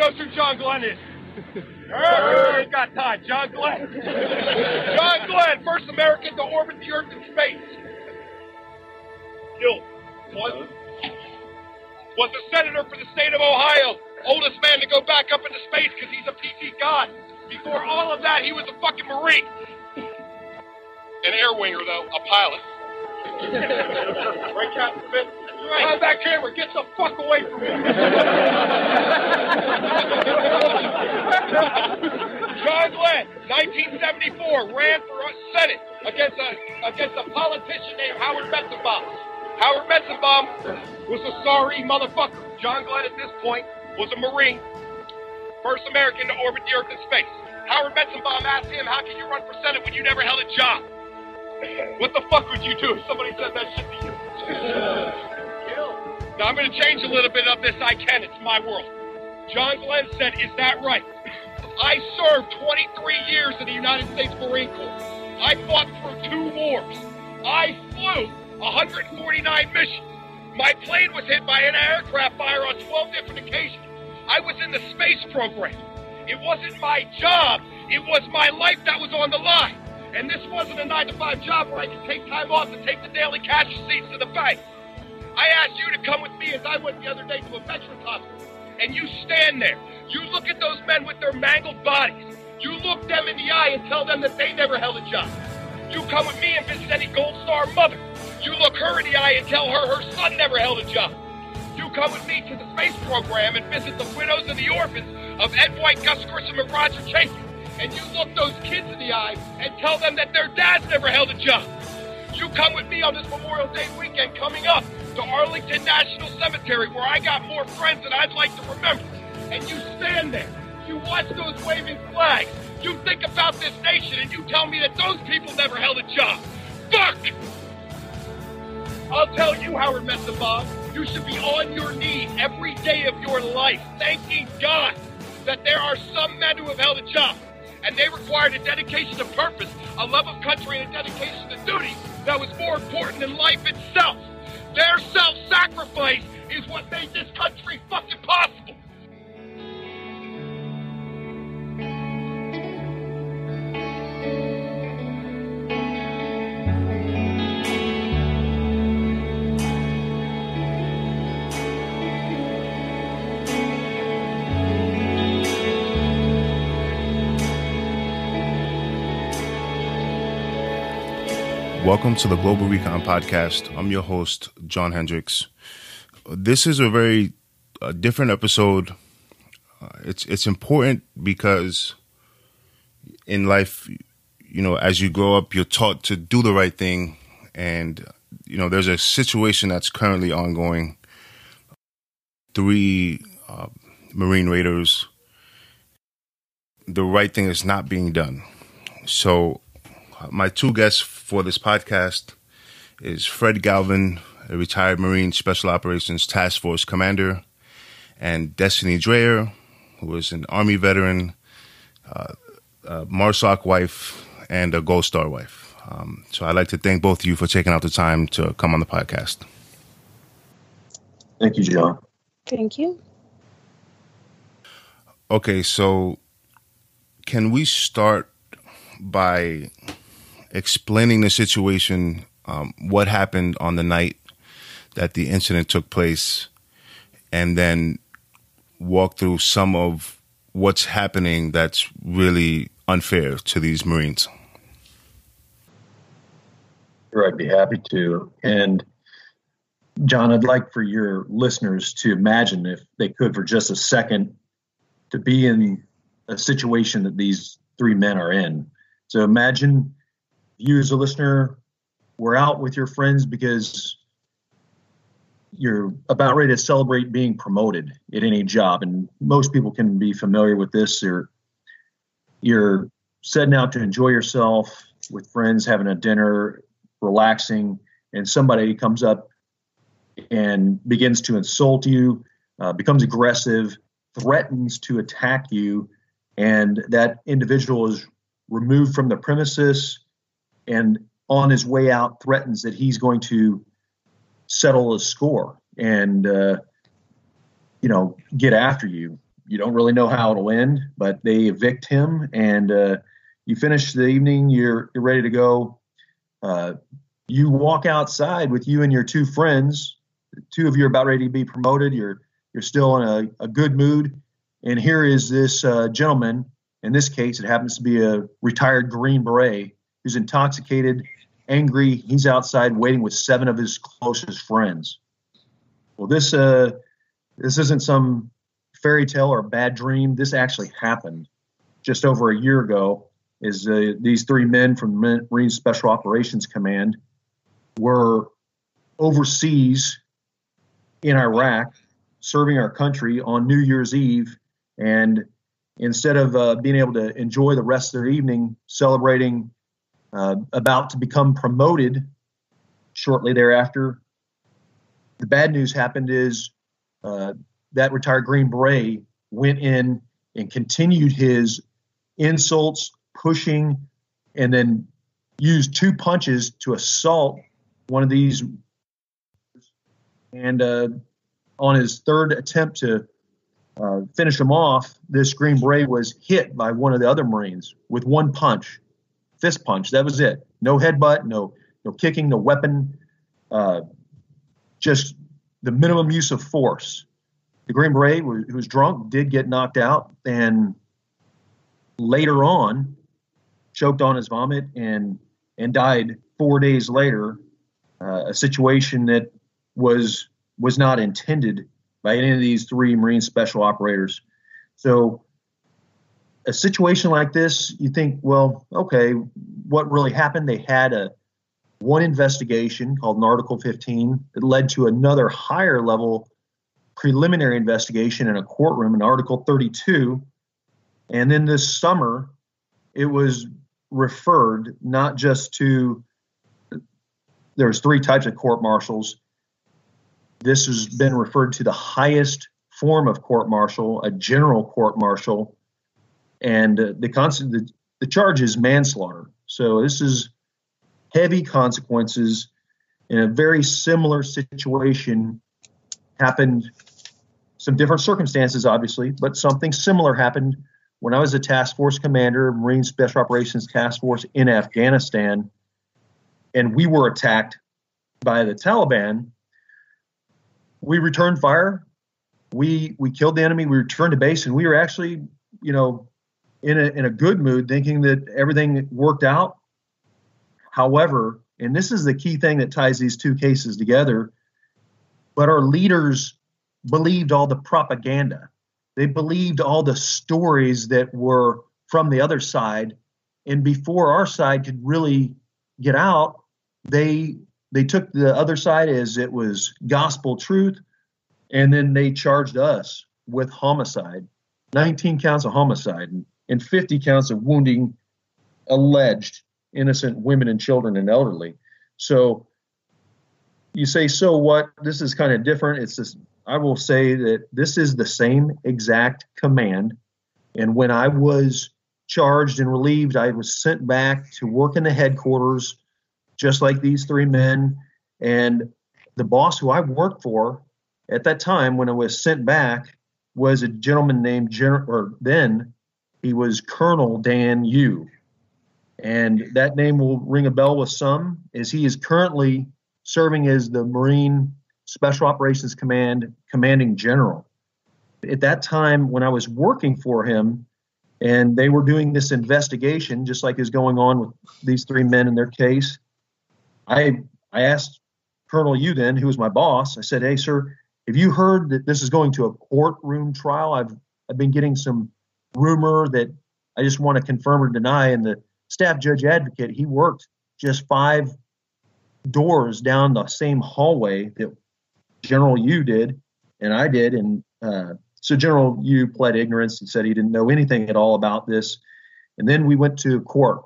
knows who John Glenn is? Everybody's got time. John Glenn. John Glenn, first American to orbit the Earth in space. Killed. Was, was a senator for the state of Ohio. Oldest man to go back up into space because he's a PT god. Before all of that, he was a fucking Marine. An air winger, though, a pilot. Right, Captain Smith? Right. How's that camera? Get the fuck away from me. John Glenn, 1974, ran for Senate against a against a politician named Howard Metzenbaum. Howard Metzenbaum was a sorry motherfucker. John Glenn at this point was a Marine, first American to orbit the Earth in space. Howard Metzenbaum asked him, how can you run for Senate when you never held a job? What the fuck would you do if somebody said that shit to you? now I'm going to change a little bit of this. I can. It's my world. John Glenn said, is that right? I served 23 years in the United States Marine Corps. I fought through two wars. I flew 149 missions. My plane was hit by an aircraft fire on 12 different occasions. I was in the space program. It wasn't my job. It was my life that was on the line. And this wasn't a nine to five job where I could take time off to take the daily cash receipts to the bank. I asked you to come with me as I went the other day to a veterans hospital. And you stand there. You look at those men with their mangled bodies. You look them in the eye and tell them that they never held a job. You come with me and visit any Gold Star mother. You look her in the eye and tell her her son never held a job. You come with me to the space program and visit the widows and the orphans of Ed White, Gus Grissom, and Roger Chaffee. And you look those kids in the eye and tell them that their dads never held a job. You come with me on this Memorial Day weekend coming up to Arlington National Cemetery where I got more friends than I'd like to remember. And you stand there. You watch those waving flags. You think about this nation and you tell me that those people never held a job. Fuck! I'll tell you, Howard Metzenbaum, you should be on your knees every day of your life, thanking God that there are some men who have held a job, and they required a dedication to purpose, a love of country, and a dedication to duty that was more important than life itself. Their self-sacrifice is what made this country fucking possible. Welcome to the Global Recon Podcast. I'm your host, John Hendricks. This is a very uh, different episode. Uh, it's it's important because in life, you know, as you grow up, you're taught to do the right thing, and you know, there's a situation that's currently ongoing. Three uh, Marine Raiders. The right thing is not being done. So, my two guests for this podcast is Fred Galvin, a retired Marine Special Operations Task Force commander, and Destiny Draher, who is an Army veteran, uh, a MARSOC wife, and a Gold Star wife. Um, so I'd like to thank both of you for taking out the time to come on the podcast. Thank you, John. Thank you. Okay, so can we start by explaining the situation, um, what happened on the night that the incident took place, and then walk through some of what's happening that's really unfair to these Marines. Sure, I'd be happy to. And John, I'd like for your listeners to imagine, if they could for just a second, to be in a situation that these three men are in. So imagine you as a listener were out with your friends because you're about ready to celebrate being promoted at any job. And most people can be familiar with this. You're you're setting out to enjoy yourself with friends having a dinner relaxing and somebody comes up and begins to insult you uh, becomes aggressive threatens to attack you and that individual is removed from the premises and on his way out threatens that he's going to settle a score and uh, you know get after you you don't really know how it'll end, but they evict him, and uh, you finish the evening. You're you're ready to go. Uh, you walk outside with you and your two friends. Two of you are about ready to be promoted. You're you're still in a, a good mood, and here is this uh, gentleman. In this case, it happens to be a retired Green Beret who's intoxicated, angry. He's outside waiting with seven of his closest friends. Well, this uh, this isn't some fairy tale or bad dream. This actually happened just over a year ago. Is uh, these three men from Marine Special Operations Command were overseas in Iraq serving our country on New Year's Eve, and instead of uh, being able to enjoy the rest of their evening celebrating uh, about to become promoted shortly thereafter, the bad news happened is uh, that retired Green Beret went in and continued his insults, pushing, and then used two punches to assault one of these. And uh, on his third attempt to uh, finish him off, this Green Beret was hit by one of the other Marines with one punch, fist punch. That was it. No headbutt, no no kicking, no weapon, uh, just the minimum use of force the Green Beret, who was drunk, did get knocked out, and later on, choked on his vomit and and died four days later. Uh, a situation that was was not intended by any of these three Marine Special Operators. So, a situation like this, you think, well, okay, what really happened? They had a one investigation called an Article 15 that led to another higher level preliminary investigation in a courtroom in Article 32. And then this summer, it was referred not just to there's three types of court martials. This has been referred to the highest form of court martial, a general court martial, and uh, the, constant, the the charge is manslaughter. So this is heavy consequences in a very similar situation happened some different circumstances, obviously, but something similar happened when I was a task force commander, Marine Special Operations Task Force in Afghanistan, and we were attacked by the Taliban. We returned fire. We we killed the enemy. We returned to base, and we were actually, you know, in a in a good mood, thinking that everything worked out. However, and this is the key thing that ties these two cases together, but our leaders believed all the propaganda. They believed all the stories that were from the other side. And before our side could really get out, they they took the other side as it was gospel truth, and then they charged us with homicide, 19 counts of homicide and 50 counts of wounding alleged innocent women and children and elderly. So you say, so what? This is kind of different. It's just I will say that this is the same exact command. And when I was charged and relieved, I was sent back to work in the headquarters, just like these three men. And the boss who I worked for at that time, when I was sent back, was a gentleman named Gen- or then he was Colonel Dan Yoo. And that name will ring a bell with some, as he is currently serving as the Marine Special Operations Command commanding general. At that time, when I was working for him, and they were doing this investigation, just like is going on with these three men in their case, I I asked Colonel Yoo then, who was my boss, I said, "Hey, sir, have you heard that this is going to a courtroom trial? I've I've been getting some rumor that I just want to confirm or deny." And the staff judge advocate, he worked just five doors down the same hallway that General Yoo did, and I did, and uh, so General Yoo pled ignorance and said he didn't know anything at all about this. And then we went to court.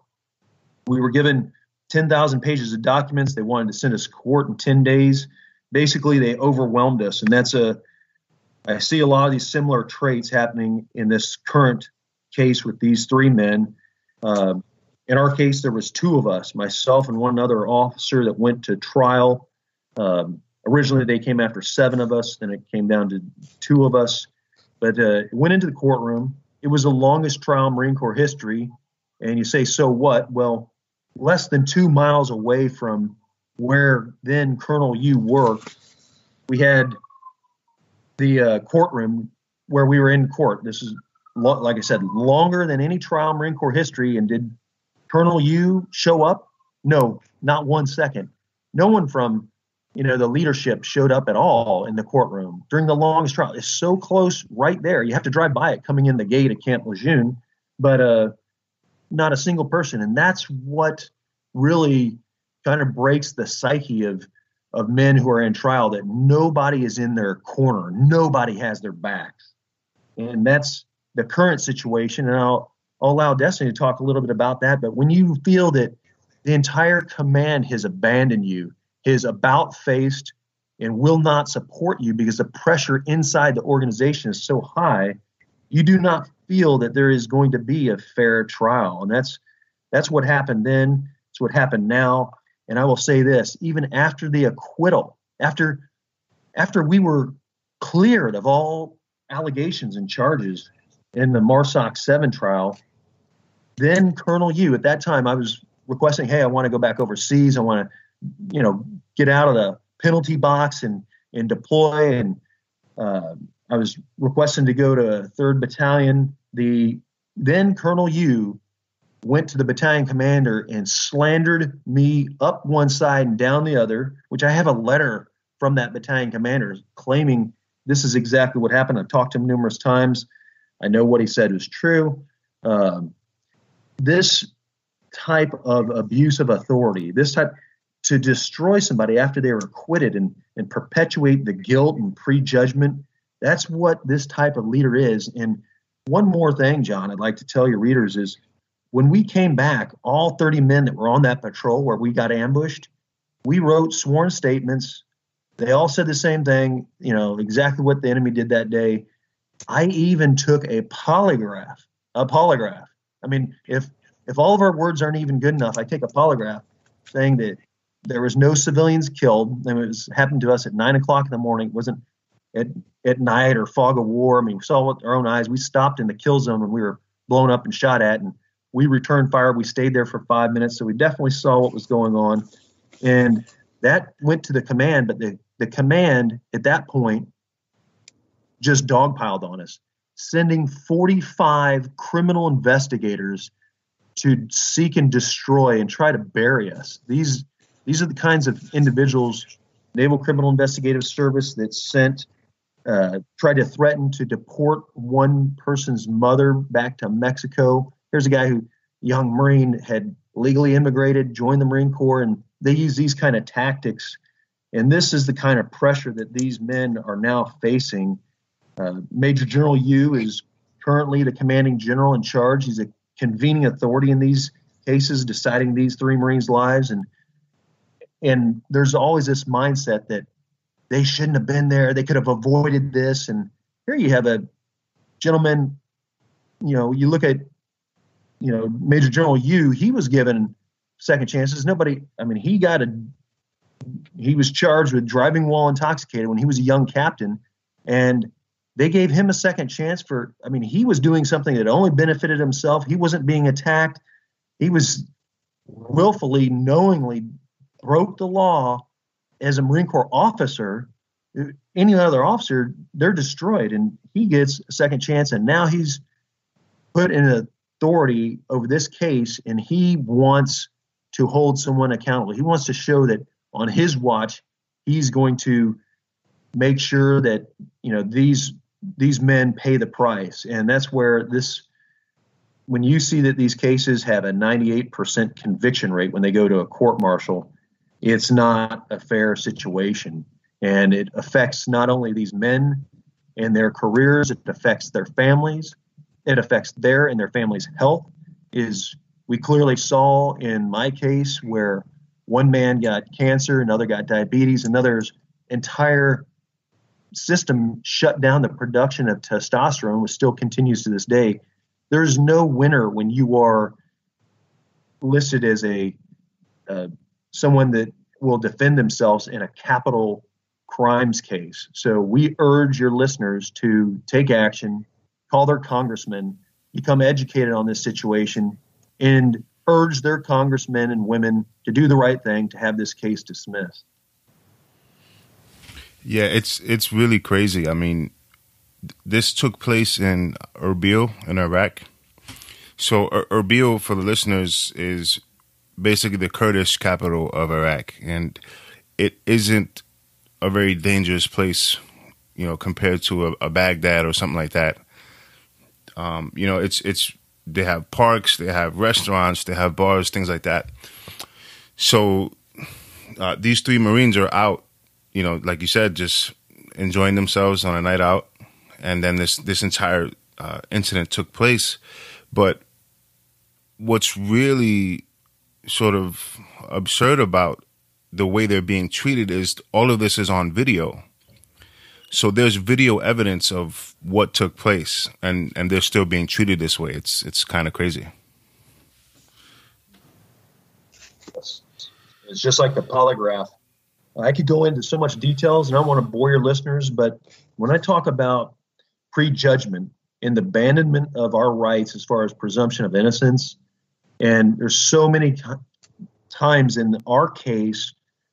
We were given 10,000 pages of documents. They wanted to send us court in 10 days. Basically, they overwhelmed us, and that's a. I see a lot of these similar traits happening in this current case with these three men. Uh, in our case, there was two of us, myself and one other officer that went to trial. Um, Originally, they came after seven of us, then it came down to two of us. But uh, went into the courtroom. It was the longest trial in Marine Corps history. And you say, so what? Well, less than two miles away from where then Colonel Yoo worked, we had the uh, courtroom where we were in court. This is, lo- like I said, longer than any trial in Marine Corps history. And did Colonel Yoo show up? No, not one second. No one from you know the leadership showed up at all in the courtroom during the longest trial. It's so close, right there. You have to drive by it coming in the gate at Camp Lejeune, but uh, not a single person. And that's what really kind of breaks the psyche of of men who are in trial that nobody is in their corner, nobody has their backs, and that's the current situation. And I'll, I'll allow Destiny to talk a little bit about that. But when you feel that the entire command has abandoned you, is about faced, and will not support you because the pressure inside the organization is so high, you do not feel that there is going to be a fair trial, and that's that's what happened then. It's what happened now. And I will say this: even after the acquittal, after after we were cleared of all allegations and charges in the MARSOC 7 trial, then Colonel Yoo, at that time, I was requesting, hey, I want to go back overseas. I want to, you know, get out of the penalty box and and deploy. And uh, I was requesting to go to Third Battalion. The then Colonel Yoo went to the battalion commander and slandered me up one side and down the other, which I have a letter from that battalion commander claiming this is exactly what happened. I've talked to him numerous times. I know what he said was true. Um, this type of abuse of authority, this type to destroy somebody after they were acquitted and, and perpetuate the guilt and prejudgment, that's what this type of leader is. And one more thing, John, I'd like to tell your readers is when we came back, all 30 men that were on that patrol where we got ambushed, we wrote sworn statements. They all said the same thing, you know, exactly what the enemy did that day. I even took a polygraph, a polygraph. I mean, if if all of our words aren't even good enough, I take a polygraph saying that there was no civilians killed. And it was happened to us at nine o'clock in the morning. It wasn't at at night or fog of war. I mean, we saw with our own eyes. We stopped in the kill zone when we were blown up and shot at, and we returned fire. We stayed there for five minutes, so we definitely saw what was going on, and that went to the command. But the the command at that point just dogpiled on us, sending 45 criminal investigators to seek and destroy and try to bury us. These these are the kinds of individuals, Naval Criminal Investigative Service, that sent uh, tried to threaten to deport one person's mother back to Mexico Here's a guy who, young Marine, had legally immigrated, joined the Marine Corps, and they use these kind of tactics. And this is the kind of pressure that these men are now facing. Uh, Major General Yoo is currently the commanding general in charge. He's a convening authority in these cases, deciding these three Marines' lives. And and there's always this mindset that they shouldn't have been there. They could have avoided this. And here you have a gentleman. You know, you look at you know, Major General Yoo, he was given second chances. Nobody, I mean, he got a, he was charged with driving while intoxicated when he was a young captain, and they gave him a second chance for. I mean, he was doing something that only benefited himself. He wasn't being attacked. He was willfully, knowingly broke the law as a Marine Corps officer. Any other officer, they're destroyed, and he gets a second chance, and now he's put in a authority over this case and he wants to hold someone accountable. He wants to show that on his watch, he's going to make sure that you know these these men pay the price. And that's where this when you see that these cases have a 98% conviction rate when they go to a court martial, it's not a fair situation. And it affects not only these men and their careers, it affects their families, it affects their and their family's health is we clearly saw in my case where one man got cancer another got diabetes another's entire system shut down the production of testosterone which still continues to this day there's no winner when you are listed as a uh, someone that will defend themselves in a capital crimes case. So we urge your listeners to take action, call their congressmen, become educated on this situation, and urge their congressmen and women to do the right thing to have this case dismissed. Yeah, it's it's really crazy. I mean, this took place in Erbil in Iraq. So er- Erbil, for the listeners, is basically the Kurdish capital of Iraq, and it isn't a very dangerous place, you know, compared to a, a Baghdad or something like that. Um, you know, it's it's they have parks, they have restaurants, they have bars, things like that. So uh, these three Marines are out, you know, like you said, just enjoying themselves on a night out, and then this this entire uh, incident took place. But what's really sort of absurd about the way they're being treated is all of this is on video. So there's video evidence of what took place, and and they're still being treated this way. It's it's kind of crazy. It's just like the polygraph. I could go into so much details, and I don't want to bore your listeners, but when I talk about prejudgment and the abandonment of our rights as far as presumption of innocence, and there's so many t- times in our case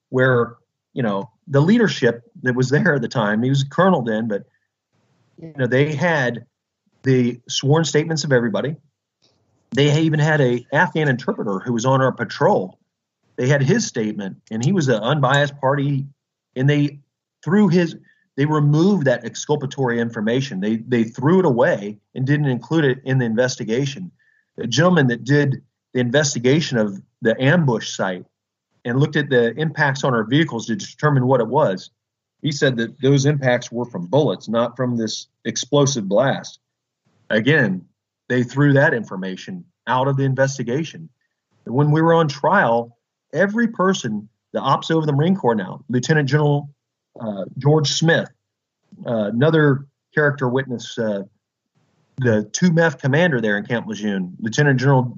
where you know the leadership that was there at the time, he was a colonel then, but you know they had the sworn statements of everybody. They even had a Afghan interpreter who was on our patrol they had his statement, and he was an unbiased party, and they threw his they removed that exculpatory information. They they threw it away and didn't include it in the investigation. The gentleman that did the investigation of the ambush site and looked at the impacts on our vehicles to determine what it was. He said that those impacts were from bullets, not from this explosive blast. Again, they threw that information out of the investigation. When we were on trial, every person, the ops over the Marine Corps now, Lieutenant General uh, George Smith, uh, another character witness, uh, the 2 MEF commander there in Camp Lejeune, Lieutenant General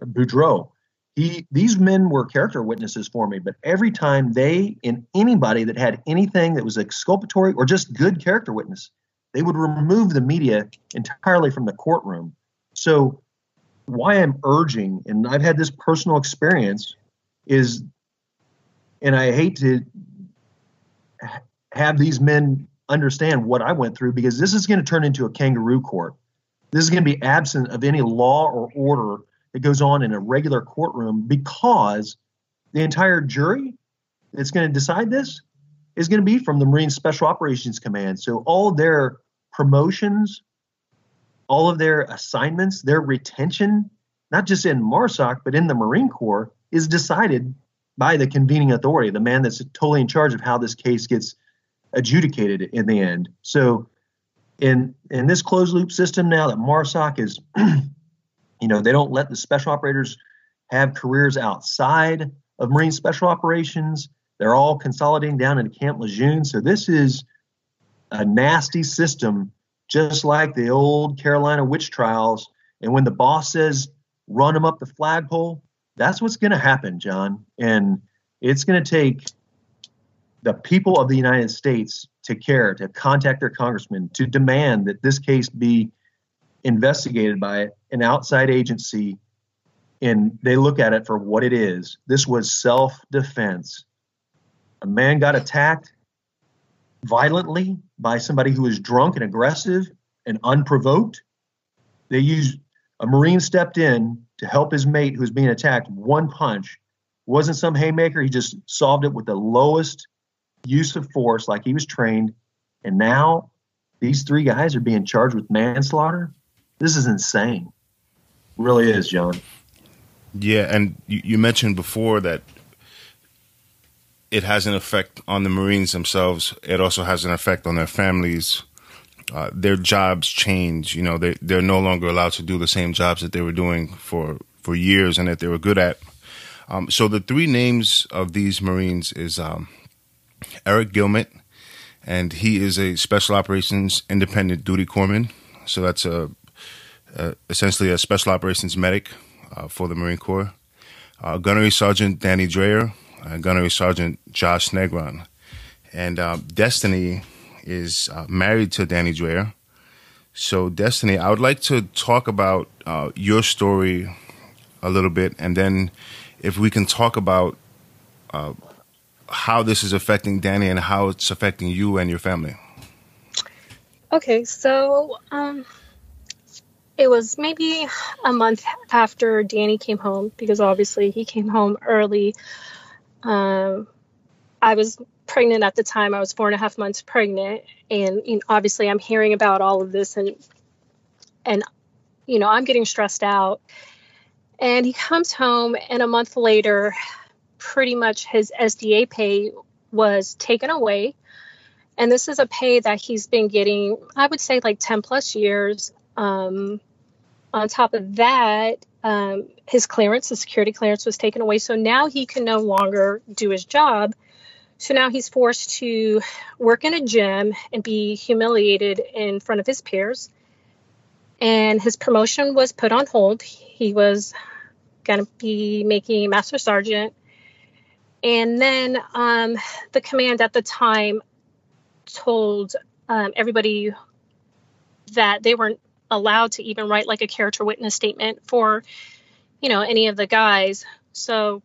Boudreau. He, these men were character witnesses for me, but every time they and anybody that had anything that was exculpatory or just good character witness, they would remove the media entirely from the courtroom. So, why I'm urging, and I've had this personal experience is, and I hate to have these men understand what I went through because this is going to turn into a kangaroo court. This is going to be absent of any law or order that goes on in a regular courtroom because the entire jury that's going to decide this is going to be from the Marine Special Operations Command. So all their promotions, all of their assignments, their retention, not just in MARSOC, but in the Marine Corps, is decided by the convening authority, the man that's totally in charge of how this case gets adjudicated in the end. So in in this closed loop system now that MARSOC is, you know, they don't let the special operators have careers outside of Marine Special Operations. They're all consolidating down into Camp Lejeune. So this is a nasty system, just like the old Carolina witch trials. And when the boss says, run them up the flagpole, that's what's going to happen, John. And it's going to take the people of the United States to care, to contact their congressman, to demand that this case be investigated by an outside agency and they look at it for what it is. This was self defense. A man got attacked violently by somebody who was drunk and aggressive and unprovoked. They used a Marine stepped in to help his mate who was being attacked one punch. Wasn't some haymaker. He just solved it with the lowest use of force, like he was trained. And now these three guys are being charged with manslaughter. This is insane. It really is, John. Yeah, and you, you mentioned before that it has an effect on the Marines themselves. It also has an effect on their families. Uh, their jobs change. You know, they they're no longer allowed to do the same jobs that they were doing for for years and that they were good at. Um, so the three names of these Marines is um, Eric Gilmet, and he is a Special Operations Independent Duty Corpsman. So that's a, a essentially a Special Operations medic uh, for the Marine Corps. Uh, Gunnery Sergeant Danny Draher, uh, Gunnery Sergeant Josh Negron, and uh, Destiny is uh, married to Danny Draher. So, Destiny, I would like to talk about uh, your story a little bit, and then if we can talk about uh, how this is affecting Danny and how it's affecting you and your family. Okay, so um, it was maybe a month after Danny came home because obviously he came home early. Um, I was pregnant at the time. I was four and a half months pregnant, and you know, obviously I'm hearing about all of this, and and you know I'm getting stressed out. And he comes home, and a month later, pretty much his SDA pay was taken away. And this is a pay that he's been getting, I would say, like 10 plus years. Um, on top of that, um, his clearance, his security clearance was taken away. So now he can no longer do his job. So now he's forced to work in a gym and be humiliated in front of his peers. And his promotion was put on hold. He was going to be making master sergeant. And then um, the command at the time told um, everybody that they weren't allowed to even write like a character witness statement for, you know, any of the guys. So,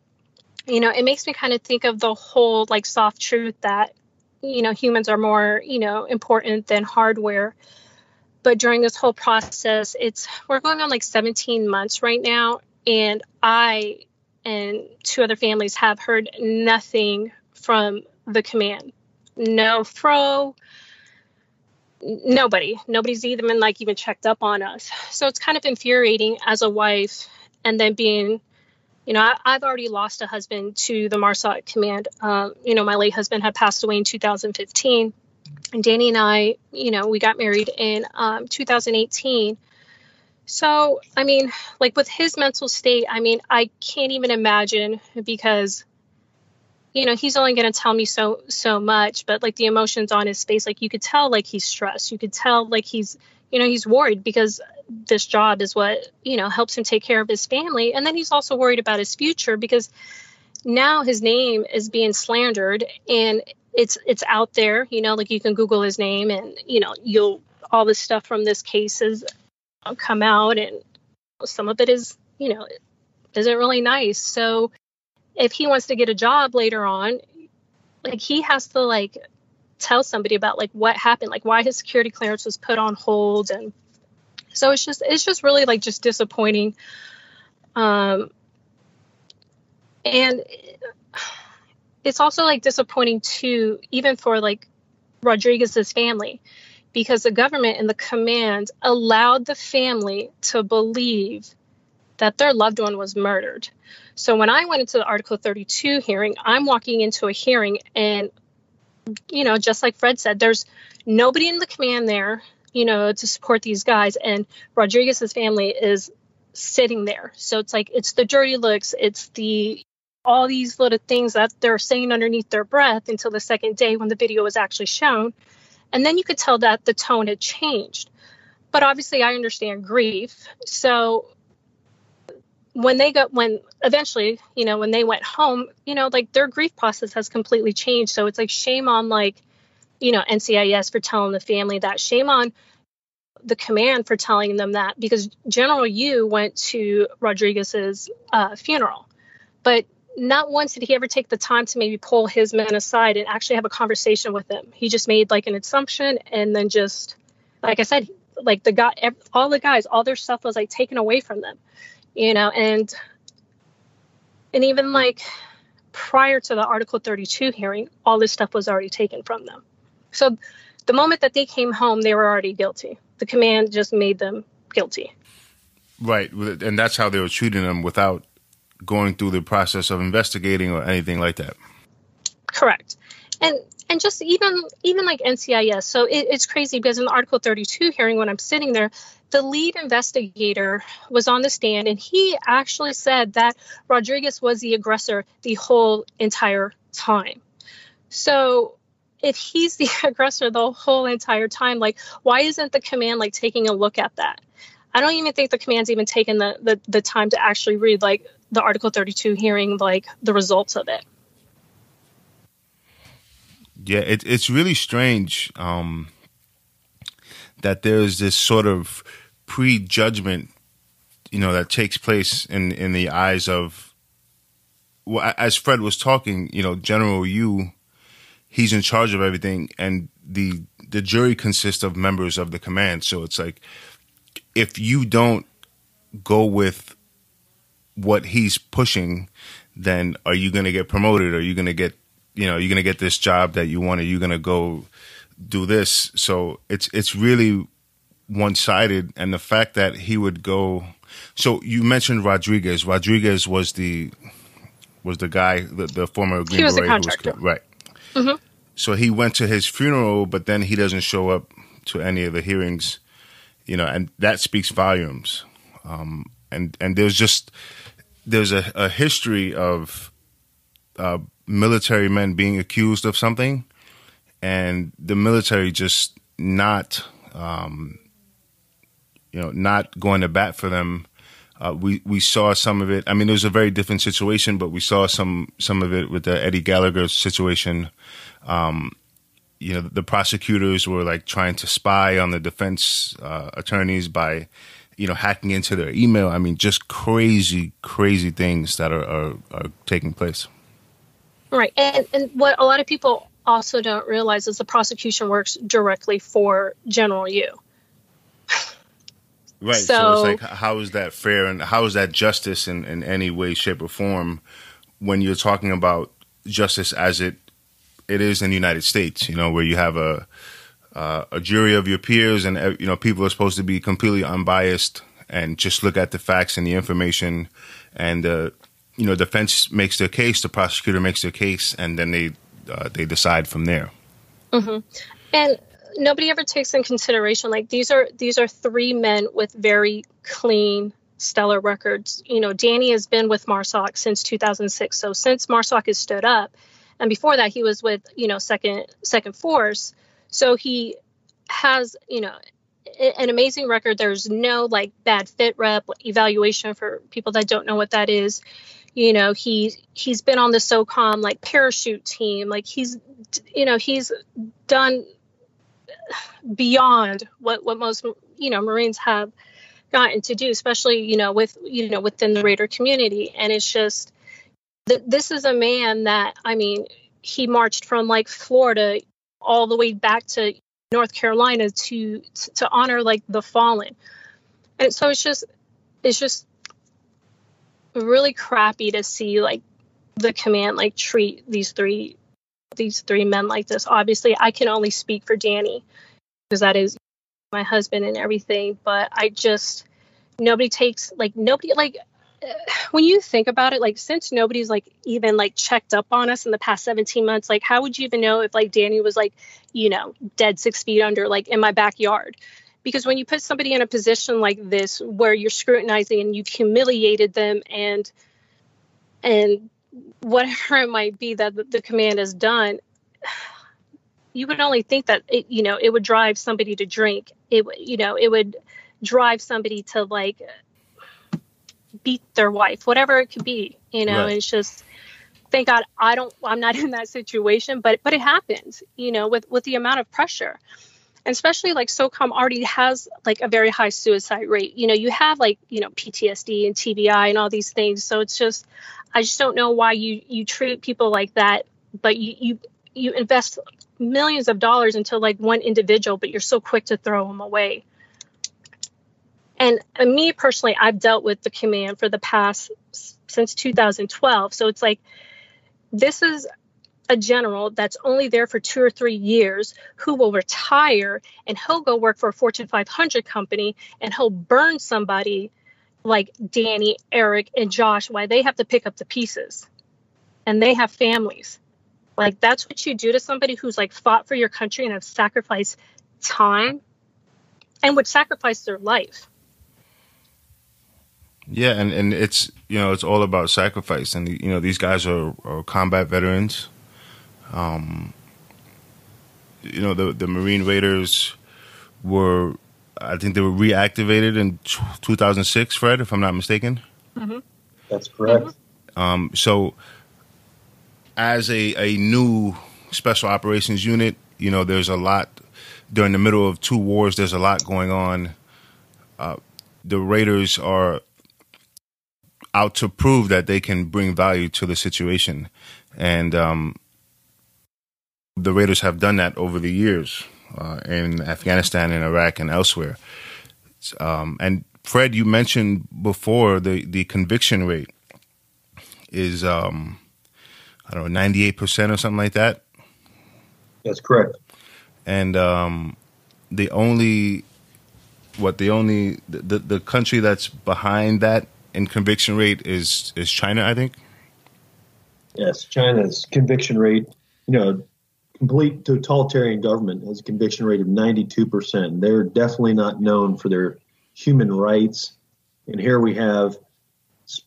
you know, it makes me kind of think of the whole like soft truth that, you know, humans are more, you know, important than hardware. But during this whole process, it's we're going on like 17 months right now, and I and two other families have heard nothing from the command. No fro, nobody. Nobody's even like even checked up on us. So it's kind of infuriating as a wife, and then being, you know, I, have already lost a husband to the MARSOC command. Um, you know, my late husband had passed away in 2015, and Danny and I, you know, we got married in um, 2018 so, I mean, like with his mental state, I mean, I can't even imagine because you know, he's only going to tell me so so much, but like the emotions on his face, like you could tell like he's stressed. You could tell like he's, you know, he's worried because this job is what, you know, helps him take care of his family. And then he's also worried about his future because now his name is being slandered and it's it's out there, you know, like you can google his name and, you know, you'll all this stuff from this case is uh, come out and some of it is you know isn't really nice so if he wants to get a job later on like he has to like tell somebody about like what happened like why his security clearance was put on hold and so it's just it's just really like just disappointing um and it's also like disappointing too even for like rodriguez's family because the government and the command allowed the family to believe that their loved one was murdered. So when I went into the Article 32 hearing, I'm walking into a hearing and you know, just like Fred said, there's nobody in the command there, you know, to support these guys and Rodriguez's family is sitting there. So it's like it's the dirty looks, it's the all these little things that they're saying underneath their breath until the second day when the video was actually shown. And then you could tell that the tone had changed. But obviously, I understand grief. So when they got, when eventually, you know, when they went home, you know, like their grief process has completely changed. So it's like shame on, like, you know, NCIS for telling the family that, shame on the command for telling them that because General Yoo went to Rodriguez's uh, funeral. But not once did he ever take the time to maybe pull his men aside and actually have a conversation with them. He just made like an assumption and then just, like I said, like the guy, all the guys, all their stuff was like taken away from them, you know, and and even like prior to the Article 32 hearing, all this stuff was already taken from them. So the moment that they came home, they were already guilty. The command just made them guilty. Right, and that's how they were treating them without going through the process of investigating or anything like that. Correct. And and just even even like NCIS. So it, it's crazy because in the Article 32 hearing, when I'm sitting there, the lead investigator was on the stand and he actually said that Rodriguez was the aggressor the whole entire time. So if he's the aggressor the whole entire time, like why isn't the command like taking a look at that? I don't even think the command's even taken the, the, the time to actually read like the Article 32 hearing, like the results of it. Yeah, it, it's really strange um, that there's this sort of prejudgment, you know, that takes place in in the eyes of. Well, as Fred was talking, you know, General Yoo, he's in charge of everything, and the the jury consists of members of the command. So it's like, if you don't go with what he's pushing, then are you going to get promoted? Are you going to get you know you're gonna get this job that you want, you're gonna go do this. So it's it's really one sided, and the fact that he would go. So you mentioned Rodriguez. Rodriguez was the was the guy, the, the former Green he was Beret, contractor, was, right? Mm-hmm. So he went to his funeral, but then he doesn't show up to any of the hearings, you know, and that speaks volumes. Um, and and there's just there's a, a history of uh, military men being accused of something, and the military just not, um, you know, not going to bat for them. Uh, we we saw some of it. I mean, it was a very different situation, but we saw some some of it with the Eddie Gallagher situation. Um, you know, the prosecutors were like trying to spy on the defense uh, attorneys by, you know, hacking into their email. I mean, just crazy, crazy things that are, are, are taking place. Right. And, and what a lot of people also don't realize is the prosecution works directly for General Yoo. Right. So, so, it's like, how is that fair and how is that justice in, in any way, shape, or form when you're talking about justice as it it is in the United States? You know, where you have a uh, a jury of your peers, and you know people are supposed to be completely unbiased and just look at the facts and the information, and uh, you know, defense makes their case, the prosecutor makes their case, and then they uh, they decide from there. Mm-hmm. And nobody ever takes in consideration like these are these are three men with very clean stellar records. You know, Danny has been with MARSOC since 2006. So since MARSOC has stood up, and before that he was with you know second second force. So he has you know an amazing record. There's no like bad fit rep evaluation for people that don't know what that is you know he he's been on the SOCOM like parachute team. Like he's you know he's done beyond what what most you know Marines have gotten to do especially you know with you know within the Raider community. And it's just that this is a man that I mean he marched from like Florida all the way back to North Carolina to to honor like the fallen. And so it's just it's just really crappy to see like the command like treat these three these three men like this. Obviously, I can only speak for Danny because that is my husband and everything, but I just nobody takes like nobody like when you think about it like since nobody's like even like checked up on us in the past 17 months like how would you even know if like danny was like you know dead six feet under like in my backyard because when you put somebody in a position like this where you're scrutinizing and you've humiliated them and and whatever it might be that the command has done you would only think that it, you know it would drive somebody to drink. It you know it would drive somebody to like beat their wife whatever it could be you know? Right. it's just thank god i don't i'm not in that situation but but it happens you know with with the amount of pressure and especially like SOCOM already has like a very high suicide rate. You know, you have like you know PTSD and TBI and all these things. So it's just, I just don't know why you you treat people like that, but you you you invest millions of dollars into like one individual, but you're so quick to throw them away. And, and me personally, I've dealt with the command for the past since 2012. So it's like this is a general that's only there for two or three years who will retire and he'll go work for a Fortune 500 company and he'll burn somebody like Danny, Eric, and Josh why they have to pick up the pieces and they have families. Like that's what you do to somebody who's like fought for your country and have sacrificed time and would sacrifice their life. Yeah, and, and it's you know it's all about sacrifice, and you know these guys are, are combat veterans. Um, you know, the the Marine Raiders were, I think they were reactivated in 2006, Fred, if I'm not mistaken. Mm-hmm. That's correct. Um, so, as a a new special operations unit. You know, there's a lot during the middle of two wars. There's a lot going on. Uh, the Raiders are out to prove that they can bring value to the situation, and um, the Raiders have done that over the years uh, in Afghanistan and Iraq and elsewhere. Um, and Fred, you mentioned before the the conviction rate is um, I don't know ninety eight percent or something like that. That's correct. And um, the only what the only the, the country that's behind that in conviction rate is is China, I think. Yes, China's conviction rate, you know, complete totalitarian government has a conviction rate of 92%. They're definitely not known for their human rights. And here we have,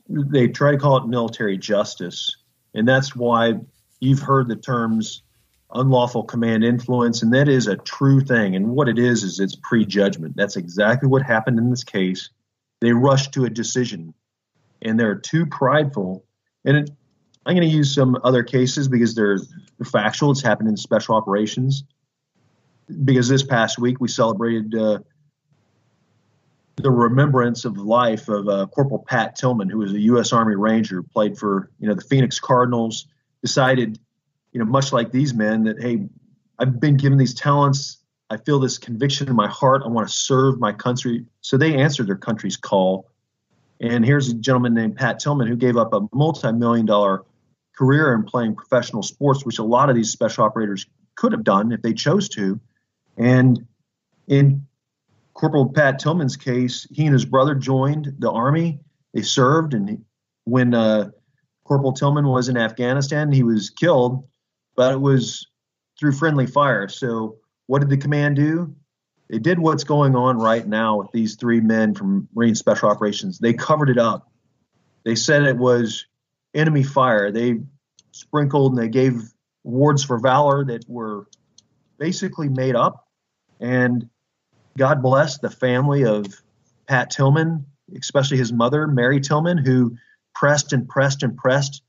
they try to call it military justice. And that's why you've heard the terms unlawful command influence. And that is a true thing. And what it is, is it's prejudgment. That's exactly what happened in this case. They rushed to a decision and they're too prideful. And it, I'm going to use some other cases because they're factual. It's happened in special operations. Because this past week we celebrated uh, the remembrance of life of uh, Corporal Pat Tillman, who was a U.S. Army Ranger, played for you know the Phoenix Cardinals. Decided, you know, much like these men, that hey, I've been given these talents. I feel this conviction in my heart. I want to serve my country. So they answered their country's call. And here's a gentleman named Pat Tillman who gave up a multi-million dollar career in playing professional sports, which a lot of these special operators could have done if they chose to. And in Corporal Pat Tillman's case, he and his brother joined the army. They served, and when uh, Corporal Tillman was in Afghanistan, he was killed, but it was through friendly fire. So, what did the command do? They did what's going on right now with these three men from Marine Special Operations. They covered it up. They said it was enemy fire. They sprinkled and they gave awards for valor that were basically made up. And God bless the family of Pat Tillman, especially his mother, Mary Tillman, who pressed and pressed and pressed.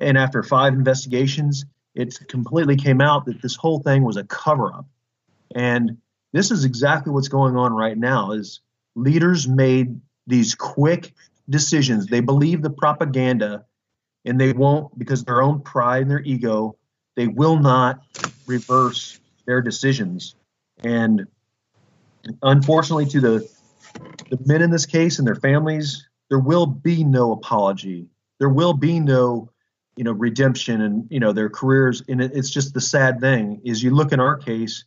And after five investigations, it completely came out that this whole thing was a cover up. And this is exactly what's going on right now is leaders made these quick decisions. They believe the propaganda and they won't because their own pride and their ego they will not reverse their decisions. And unfortunately to the the men in this case and their families there will be no apology. There will be no you know redemption and you know their careers. And it, it's just the sad thing is you look in our case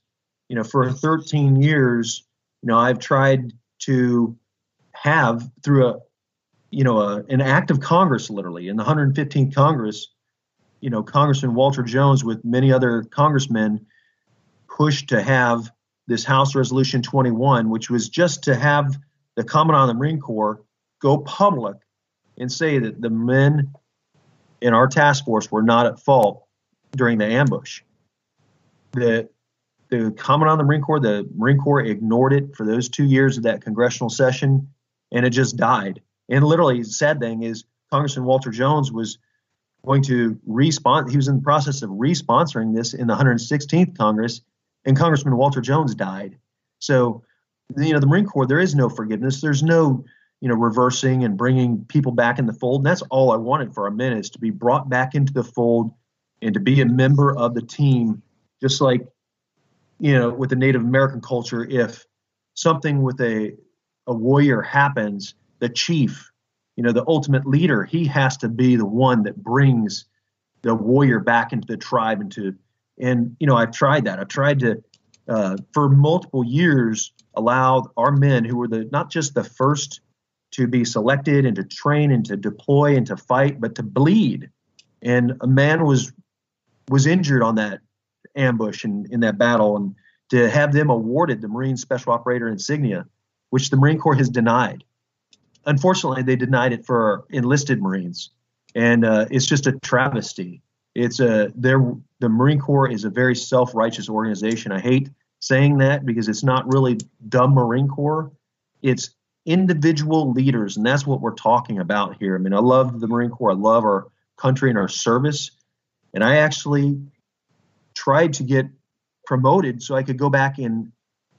you know for 13 years you know i've tried to have through a you know, a, an act of Congress, literally in the 115th Congress, you know, Congressman Walter Jones with many other congressmen pushed to have this House Resolution 21, which was just to have the Commandant of the Marine Corps go public and say that the men in our task force were not at fault during the ambush. The the Commandant of the Marine Corps, the Marine Corps ignored it for those two years of that congressional session, and it just died. And literally, the sad thing is, Congressman Walter Jones was going to respond. He was in the process of responsoring this in the 116th Congress, and Congressman Walter Jones died. So, you know, the Marine Corps, there is no forgiveness. There's no, you know, reversing and bringing people back in the fold. And that's all I wanted for our men is to be brought back into the fold and to be a member of the team, just like, you know, with the Native American culture. If something with a a warrior happens, the chief, you know, the ultimate leader, he has to be the one that brings the warrior back into the tribe into and you know I've tried that. I've tried to uh, for multiple years allow our men who were the not just the first to be selected and to train and to deploy and to fight, but to bleed. And a man was was injured on that ambush and in that battle, and to have them awarded the Marine Special Operator insignia, which the Marine Corps has denied unfortunately, they denied it for enlisted Marines, and uh, it's just a travesty. It's a. The Marine Corps is a very self-righteous organization. I hate saying that because it's not really dumb Marine Corps. It's individual leaders, and that's what we're talking about here. I mean, I love the Marine Corps. I love our country and our service, and I actually tried to get promoted so I could go back and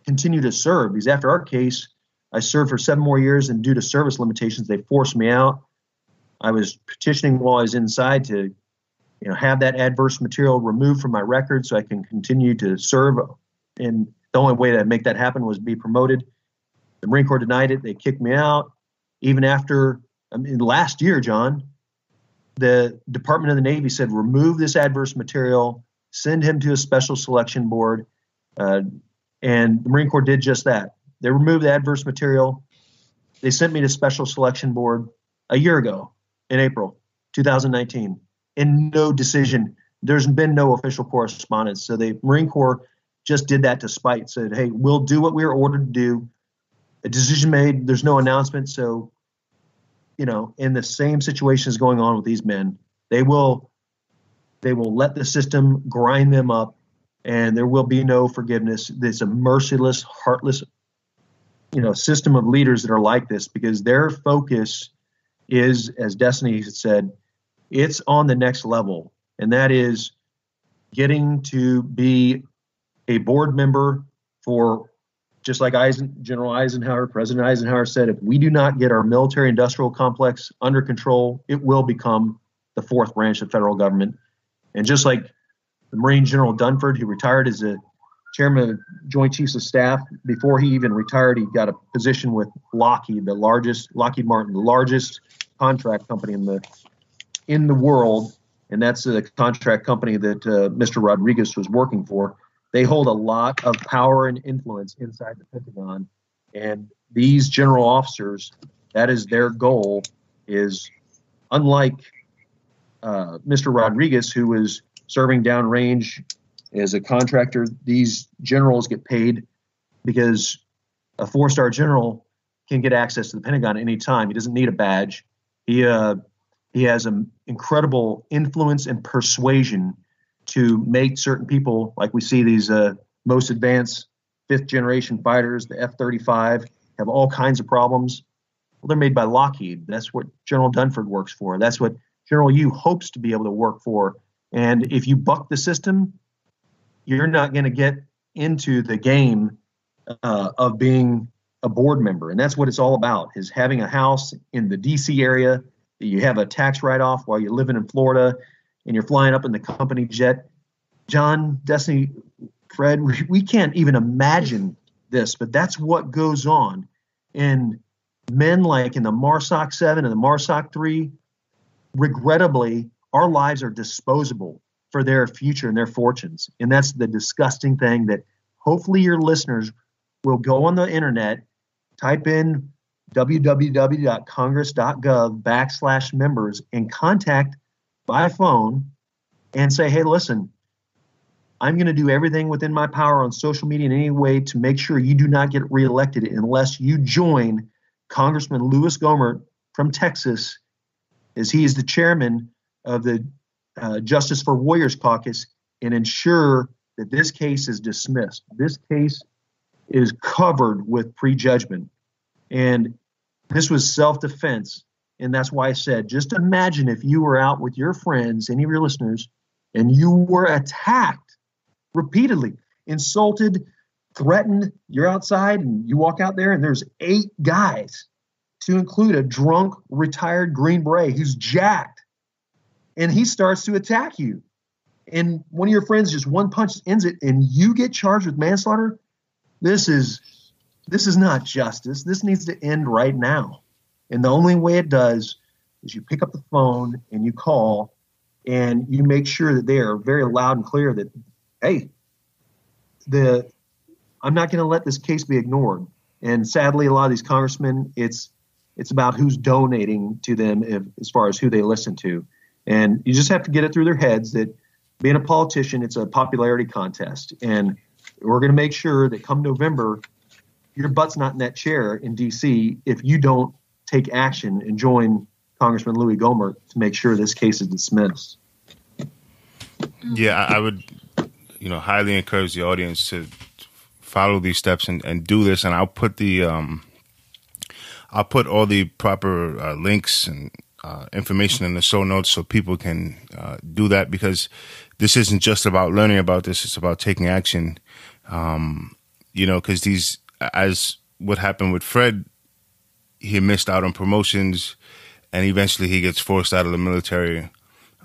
continue to serve. Because after our case, I served for seven more years, and due to service limitations, they forced me out. I was petitioning while I was inside to, you know, have that adverse material removed from my record so I can continue to serve. And the only way to make that happen was be promoted. The Marine Corps denied it. They kicked me out. Even after I mean, last year, John, the Department of the Navy said remove this adverse material, send him to a special selection board, uh, and the Marine Corps did just that. They removed the adverse material. They sent me to special selection board a year ago in April 2019, and no decision. There's been no official correspondence. So the Marine Corps just did that to spite. Said, "Hey, we'll do what we were ordered to do." A decision made. There's no announcement. So you know, in the same situation is going on with these men. They will they will let the system grind them up and there will be no forgiveness. It's a merciless, heartless, you know, system of leaders that are like this because their focus is, as Destiny said, it's on the next level, and that is getting to be a board member for just like Eisen, General Eisenhower, President Eisenhower said, if we do not get our military industrial complex under control, it will become the fourth branch of federal government. And just like the Marine General Dunford, who retired as a chairman of Joint Chiefs of Staff, before he even retired, he got a position with Lockheed, the largest Lockheed Martin, the largest contract company in the in the world, and that's the contract company that uh, Mr. Rodriguez was working for they hold a lot of power and influence inside the Pentagon. And these general officers, that is their goal, is unlike uh, Mr. Rodriguez, who was serving downrange as a contractor, these generals get paid because a four star general can get access to the Pentagon at any time. He doesn't need a badge. He, uh, he has an incredible influence and persuasion to make certain people, like we see these uh, most advanced fifth generation fighters, the F 35, have all kinds of problems. Well, they're made by Lockheed. That's what General Dunford works for. That's what General Yoo hopes to be able to work for. And if you buck the system, you're not going to get into the game uh, of being a board member. And that's what it's all about is having a house in the DC area. You have a tax write-off while you're living in Florida and you're flying up in the company jet. John, Destiny, Fred, we, can't even imagine this, but that's what goes on. And men like in the MARSOC 7 and the MARSOC 3, regrettably, our lives are disposable for their future and their fortunes. And that's the disgusting thing that hopefully your listeners will go on the internet, type in www.congress.gov backslash members and contact by phone and say, hey, listen, I'm going to do everything within my power on social media in any way to make sure you do not get reelected unless you join Congressman Lewis Gohmert from Texas, as he is the chairman of the uh, Justice for Warriors Caucus, and ensure that this case is dismissed. This case is covered with prejudgment. And this was self defense. And that's why I said, just imagine if you were out with your friends, any of your listeners, and you were attacked repeatedly, insulted, threatened. You're outside and you walk out there, and there's eight guys, to include a drunk, retired Green Beret who's jacked, and he starts to attack you. And one of your friends just one punch ends it, and you get charged with manslaughter. This is this is not justice. This needs to end right now. And the only way it does is you pick up the phone and you call and you make sure that they are very loud and clear that, hey, the I'm not going to let this case be ignored. And sadly, a lot of these congressmen, it's it's about who's donating to them if, as far as who they listen to. And you just have to get it through their heads that being a politician, it's a popularity contest. And we're going to make sure that come November, your butt's not in that chair in D.C. if you don't take action and join Congressman Louis Gohmert to make sure this case is dismissed. Yeah, I would, you know, highly encourage the audience to follow these steps and, and do this. And I'll put the, um, I'll put all the proper uh, links and uh, information in the show notes so people can uh, do that because this isn't just about learning about this; it's about taking action. Um, you know, because these, as what happened with Fred, he missed out on promotions, and eventually he gets forced out of the military,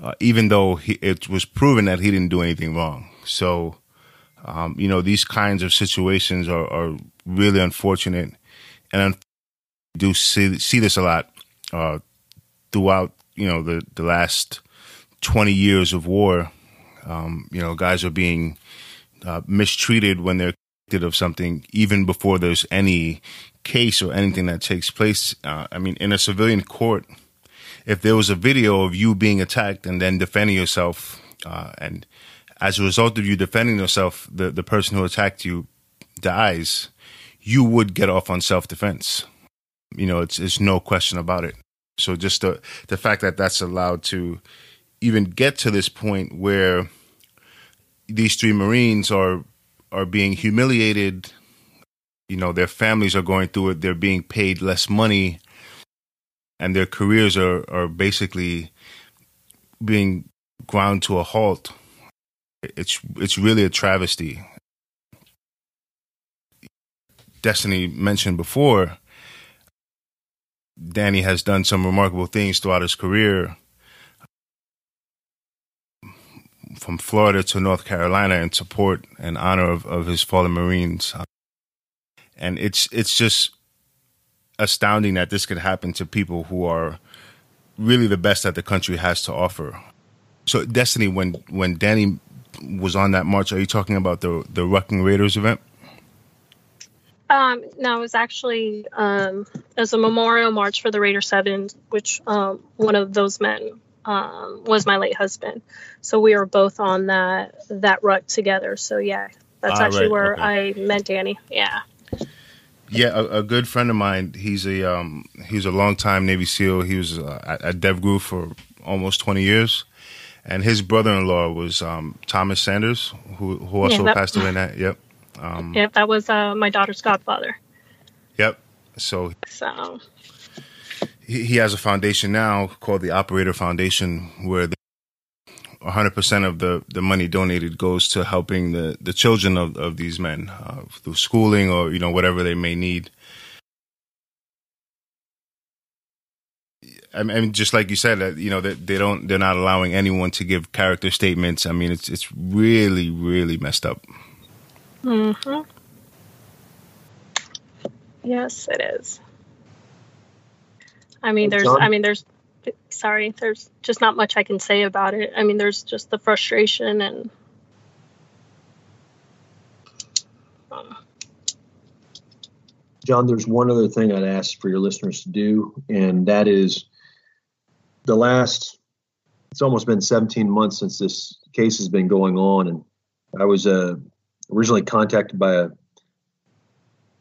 uh, even though he, it was proven that he didn't do anything wrong. So, um, you know, these kinds of situations are, are really unfortunate, and I do see see this a lot uh, throughout you know the the last twenty years of war. Um, you know, guys are being uh, mistreated when they're convicted of something, even before there's any case or anything that takes place. Uh, I mean, in a civilian court, if there was a video of you being attacked and then defending yourself, uh, and as a result of you defending yourself, the, the person who attacked you dies, you would get off on self defense. You know, it's, it's no question about it. So just the the fact that that's allowed to even get to this point where these three Marines are are being humiliated. You know, their families are going through it. They're being paid less money, and their careers are are basically being ground to a halt. It's it's really a travesty. Destiny mentioned before. Danny has done some remarkable things throughout his career from Florida to North Carolina in support and honor of, of his fallen Marines. And it's it's just astounding that this could happen to people who are really the best that the country has to offer. So Destiny, when when Danny was on that march, are you talking about the the Rucking Raiders event? Um, no, it was actually um, as a memorial march for the Raider Seven, which um, one of those men um, was my late husband. So we were both on that that ruck together. So yeah, that's ah, actually right. where okay. I met Danny. Yeah. Yeah, a, a, good friend of mine. He's a um, he's a longtime Navy SEAL. He was uh, at, at DevGru for almost twenty years, and his brother-in-law was um, Thomas Sanders, who who also yeah, that, passed away. In that, yep. Um, yep, that was uh, my daughter's godfather. Yep. So. So he, has a foundation now called the Operator Foundation, where 100% of the, the money donated goes to helping the, the children of, of these men uh, through schooling or you know whatever they may need. I mean, just like you said, that you know that they don't, they're not allowing anyone to give character statements. I mean, it's it's really, really messed up. Hmm. Yes, it is. I mean, there's, I mean, there's, sorry, there's just not much I can say about it. I mean, there's just the frustration and. Um, John, there's one other thing I'd ask for your listeners to do, and that is the last, it's almost been 17 months since this case has been going on. And I was uh, originally contacted by a,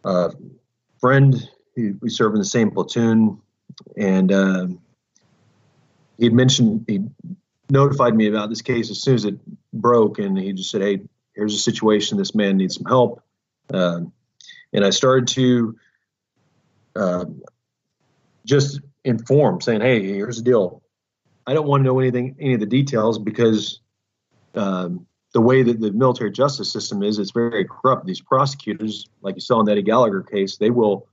a friend who we serve in the same platoon and uh, he had mentioned he notified me about this case as soon as it broke, and he just said, "Hey, here's a situation. This man needs some help." Uh, and I started to uh, just inform, saying, "Hey, here's the deal. I don't want to know anything, any of the details, because um, the way that the military justice system is, it's very corrupt. These prosecutors, like you saw in that Eddie Gallagher case, they will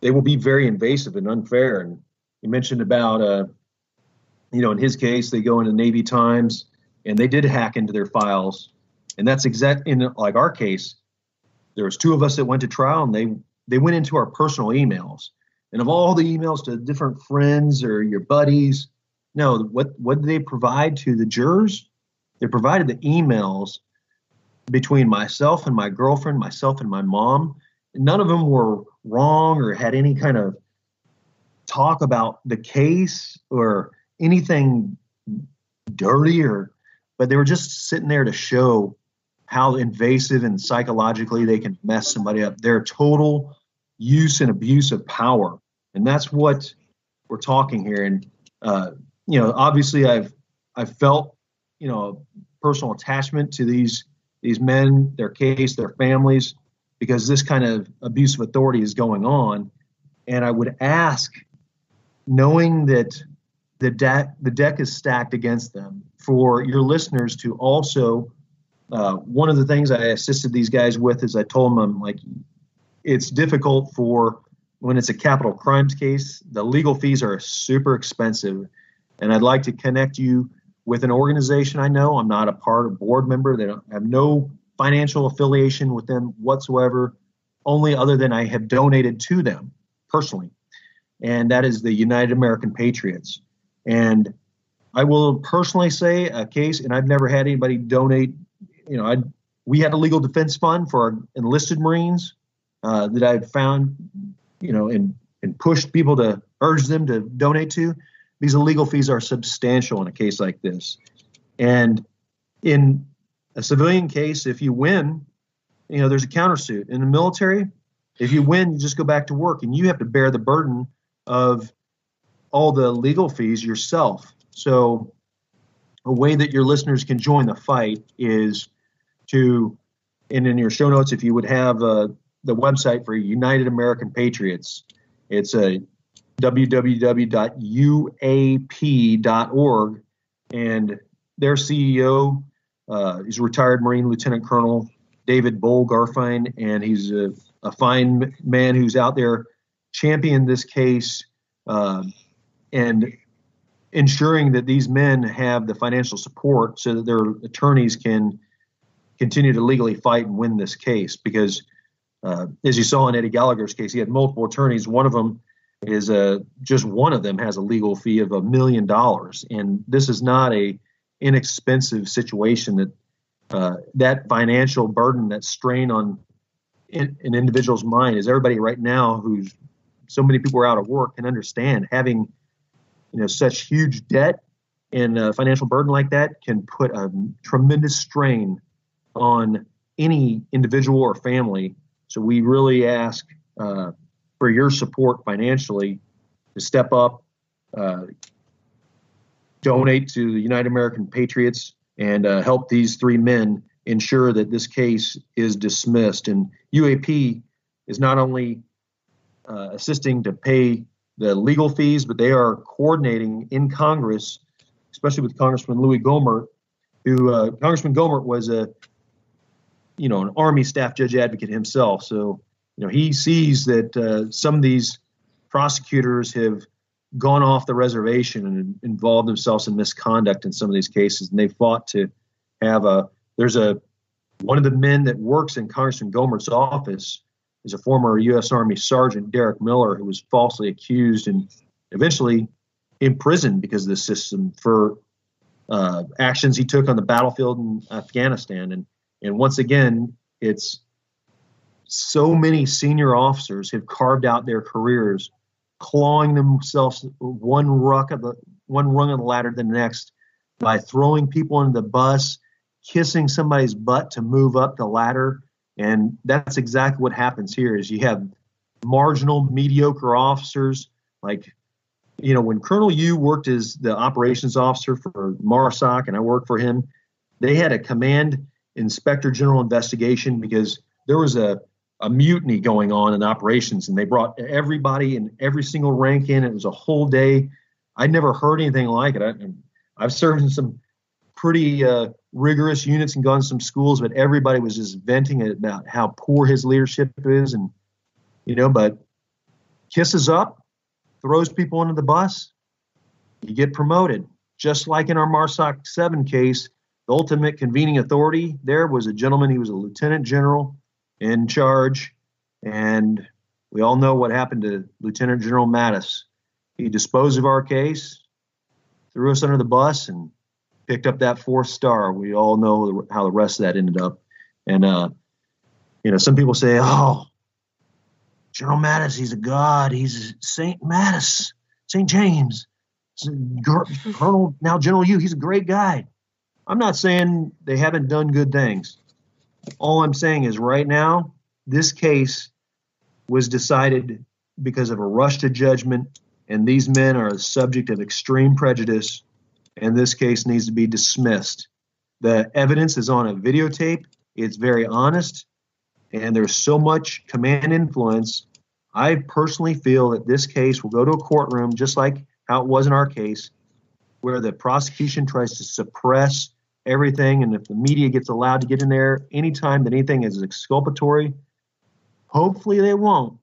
they will be very invasive and unfair. And you mentioned about, uh, you know, in his case, they go into Navy Times and they did hack into their files. And that's exact in like our case. There was two of us that went to trial, and they they went into our personal emails. And of all the emails to different friends or your buddies, no, what what did they provide to the jurors? They provided the emails between myself and my girlfriend, myself and my mom. None of them were wrong or had any kind of talk about the case or anything dirty or but they were just sitting there to show how invasive and psychologically they can mess somebody up. Their total use and abuse of power. And that's what we're talking here. And uh, you know obviously i've i've felt you know personal attachment to these these men their case their families because this kind of abuse of authority is going on. And I would ask knowing that the deck the deck is stacked against them. For your listeners to also, uh, one of the things I assisted these guys with is I told them like, it's difficult for when it's a capital crimes case. The legal fees are super expensive, and I'd like to connect you with an organization I know. I'm not a part of board member. They don't have no financial affiliation with them whatsoever, only other than I have donated to them personally. And that is the United American Patriots. And I will personally say a case, and I've never had anybody donate. You know, I we had a legal defense fund for our enlisted Marines uh, that I've found, you know, and and pushed people to urge them to donate to. These illegal fees are substantial in a case like this, and in a civilian case, if you win, you know there's a countersuit. In the military, if you win, you just go back to work, and you have to bear the burden of all the legal fees yourself. So, a way that your listeners can join the fight is to, and in your show notes, if you would have uh, the website for United American Patriots, it's a www.uap.org, and their CEO uh, a retired Marine Lieutenant Colonel David Bull Gurfein, and he's a, a fine man who's out there championing this case uh, and ensuring that these men have the financial support so that their attorneys can continue to legally fight and win this case. Because uh, as you saw in Eddie Gallagher's case, he had multiple attorneys. One of them is a just one of them has a legal fee of a million dollars, and this is not a inexpensive situation that uh, that financial burden, that strain on an individual's mind is everybody right now who's so many people are out of work can understand having you know such huge debt and a financial burden like that can put a tremendous strain on any individual or family. So we really ask uh, for your support financially to step up, uh, donate to the United American Patriots, and uh, help these three men ensure that this case is dismissed. And UAP is not only uh, assisting to pay the legal fees, but they are coordinating in Congress, especially with Congressman Louis Gohmert, who uh, Congressman Gohmert was a, you know, an Army staff judge advocate himself. So, you know, he sees that uh, some of these prosecutors have gone off the reservation and involved themselves in misconduct in some of these cases, and they fought to have a. There's a one of the men that works in Congressman Gohmert's office is a former U.S. Army Sergeant, Derek Miller, who was falsely accused and eventually imprisoned because of the system for uh, actions he took on the battlefield in Afghanistan. And and once again, it's so many senior officers have carved out their careers, clawing themselves one rung of the one rung of the ladder to the next by throwing people into the bus, kissing somebody's butt to move up the ladder. And that's exactly what happens here is you have marginal mediocre officers. Like you know when colonel Yoo worked as the operations officer for marsoc and i worked for him they had a command inspector general investigation because there was a, a mutiny going on in operations and they brought everybody and every single rank in. It was a whole day. I'd never heard anything like it. I, i've served in some pretty uh, rigorous units and gone to some schools, but everybody was just venting about how poor his leadership is, and you know, but kisses up, throws people under the bus, you get promoted. Just like in our Marsoc 7 case, the ultimate convening authority there was a gentleman, he was a lieutenant general in charge, and we all know what happened to Lieutenant General Mattis. He disposed of our case, threw us under the bus, and picked up that fourth star. We all know how the rest of that ended up. And, uh, you know, some people say, oh, General Mattis, he's a god. He's St. Mattis, St. James, Colonel, now General Yoo, he's a great guy. I'm not saying they haven't done good things. All I'm saying is right now, this case was decided because of a rush to judgment, and these men are a subject of extreme prejudice and this case needs to be dismissed. The evidence is on a videotape. It's very honest, and there's so much command influence I personally feel that this case will go to a courtroom just like how it was in our case, where the prosecution tries to suppress everything. And if the media gets allowed to get in there anytime that anything is exculpatory, hopefully they won't.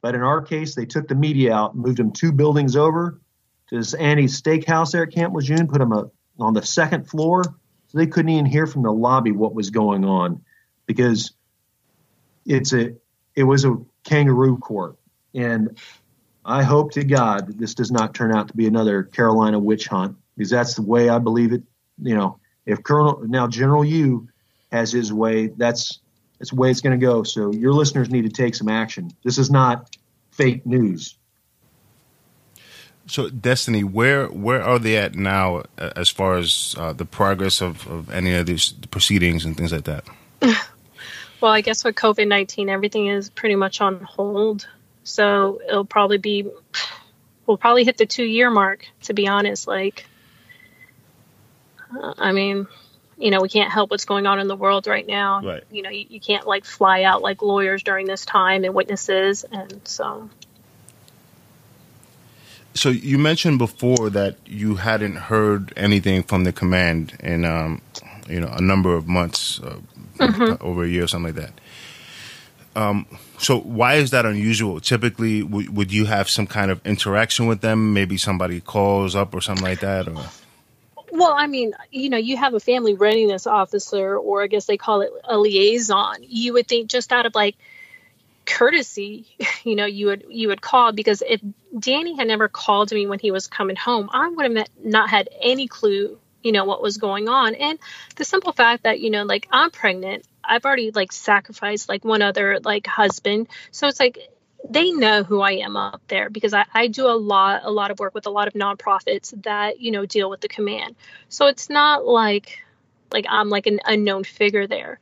But in our case, they took the media out, moved them two buildings over to this Annie's Steakhouse there at Camp Lejeune, put them a, on the second floor so they couldn't even hear from the lobby what was going on because it's a it was a kangaroo court and I hope to God that this does not turn out to be another Carolina witch hunt because that's the way I believe it. You know, if Colonel now General Yoo has his way, that's that's the way it's going to go. So your listeners need to take some action. This is not fake news. So, Destiny, where where are they at now as far as uh, the progress of, of any of these proceedings and things like that? well, I guess with COVID nineteen, everything is pretty much on hold. So it'll probably be, we'll probably hit the two year mark. To be honest, like, uh, I mean, you know, we can't help what's going on in the world right now. Right. You know, you, you can't like fly out like lawyers during this time and witnesses, and so so you mentioned before that you hadn't heard anything from the command in, um, you know, a number of months, uh, mm-hmm. over a year or something like that. Um, so why is that unusual? Typically, w- would you have some kind of interaction with them? Maybe somebody calls up or something like that, or. Well, I mean, you know, you have a family readiness officer, or I guess they call it a liaison. You would think just out of like courtesy, you know, you would you would call because if Danny had never called me when he was coming home, I would have not had any clue, you know, what was going on. And the simple fact that, you know, like I'm pregnant, I've already like sacrificed like one other like husband. So it's like they know who I am up there because I, I do a lot a lot of work with a lot of nonprofits that, you know, deal with the command. So it's not like like I'm like an unknown figure there.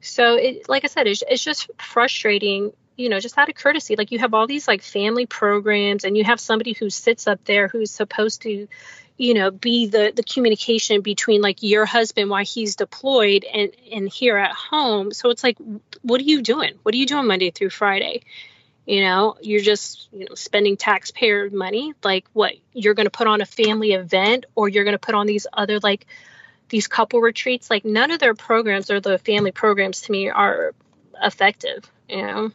So it like I said, it's, it's just frustrating you know, just out of courtesy, like you have all these like family programs and you have somebody who sits up there who's supposed to, you know, be the the communication between like your husband while he's deployed and and here at home. So it's like what are you doing? What are you doing Monday through Friday? You know, you're just, you know, spending taxpayer money. Like what? You're going to put on a family event or you're going to put on these other like these couple retreats. Like none of their programs or the family programs to me are effective, you know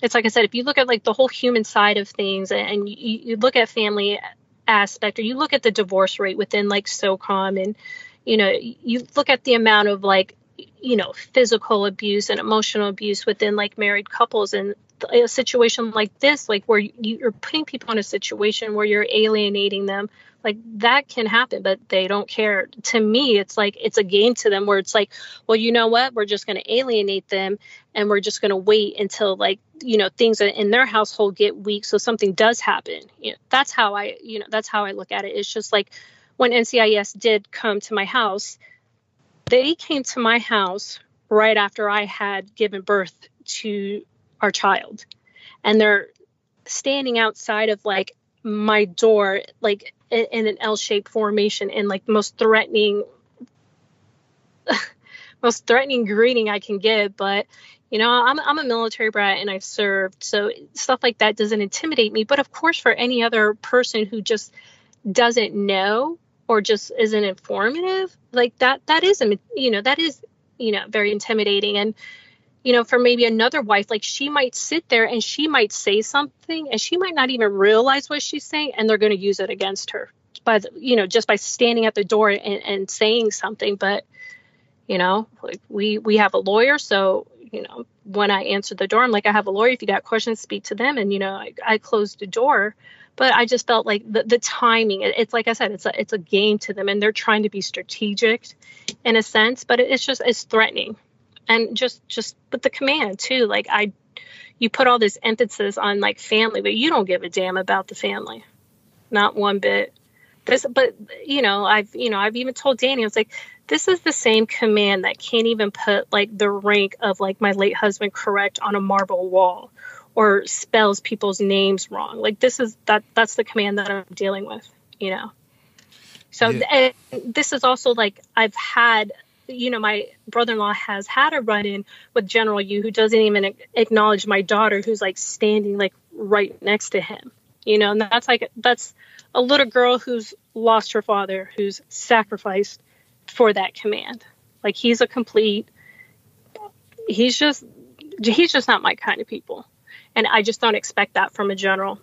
it's like I said, if you look at like the whole human side of things and you, you look at family aspect or you look at the divorce rate within like SOCOM and, you know, you look at the amount of like, you know, physical abuse and emotional abuse within like married couples and a situation like this, like where you're putting people in a situation where you're alienating them like that can happen but they don't care. To me it's like it's a game to them where it's like well you know what? We're just going to alienate them and we're just going to wait until like you know things in their household get weak so something does happen. You know that's how i you know that's how i look at it. It's just like when ncis did come to my house they came to my house right after i had given birth to our child. And they're standing outside of like my door like in, an L-shaped formation and like the most threatening most threatening greeting I can give. But you know I'm, I'm a military brat and I've served so stuff like that doesn't intimidate me. But of course for any other person who just doesn't know or just isn't informative like that that is you know that is you know very intimidating. And you know, for maybe another wife, like she might sit there and she might say something and she might not even realize what she's saying and they're going to use it against her by, you know, just by standing at the door and, and saying something. But, you know, like we, we have a lawyer. So, you know, when I answer the door, I'm like, I have a lawyer. If you got questions, speak to them. And, you know, I, I closed the door but I just felt like the, the timing. It's like I said, it's a it's a game to them, and they're trying to be strategic, in a sense. But it's just it's threatening and just just with the command too like i you put all this emphasis on like family but you don't give a damn about the family. Not one bit. This but you know i've you know i've even told danny i was like this is the same command that can't even put like the rank of like my late husband correct on a marble wall or spells people's names wrong. Like this is that that's the command that i'm dealing with you know. So yeah. and this is also like i've had you know, my brother in law has had a run in with General Yoo who doesn't even acknowledge my daughter who's like standing like right next to him. You know, and that's like, that's a little girl who's lost her father, who's sacrificed for that command. Like he's a complete, he's just, he's just not my kind of people. And I just don't expect that from a general.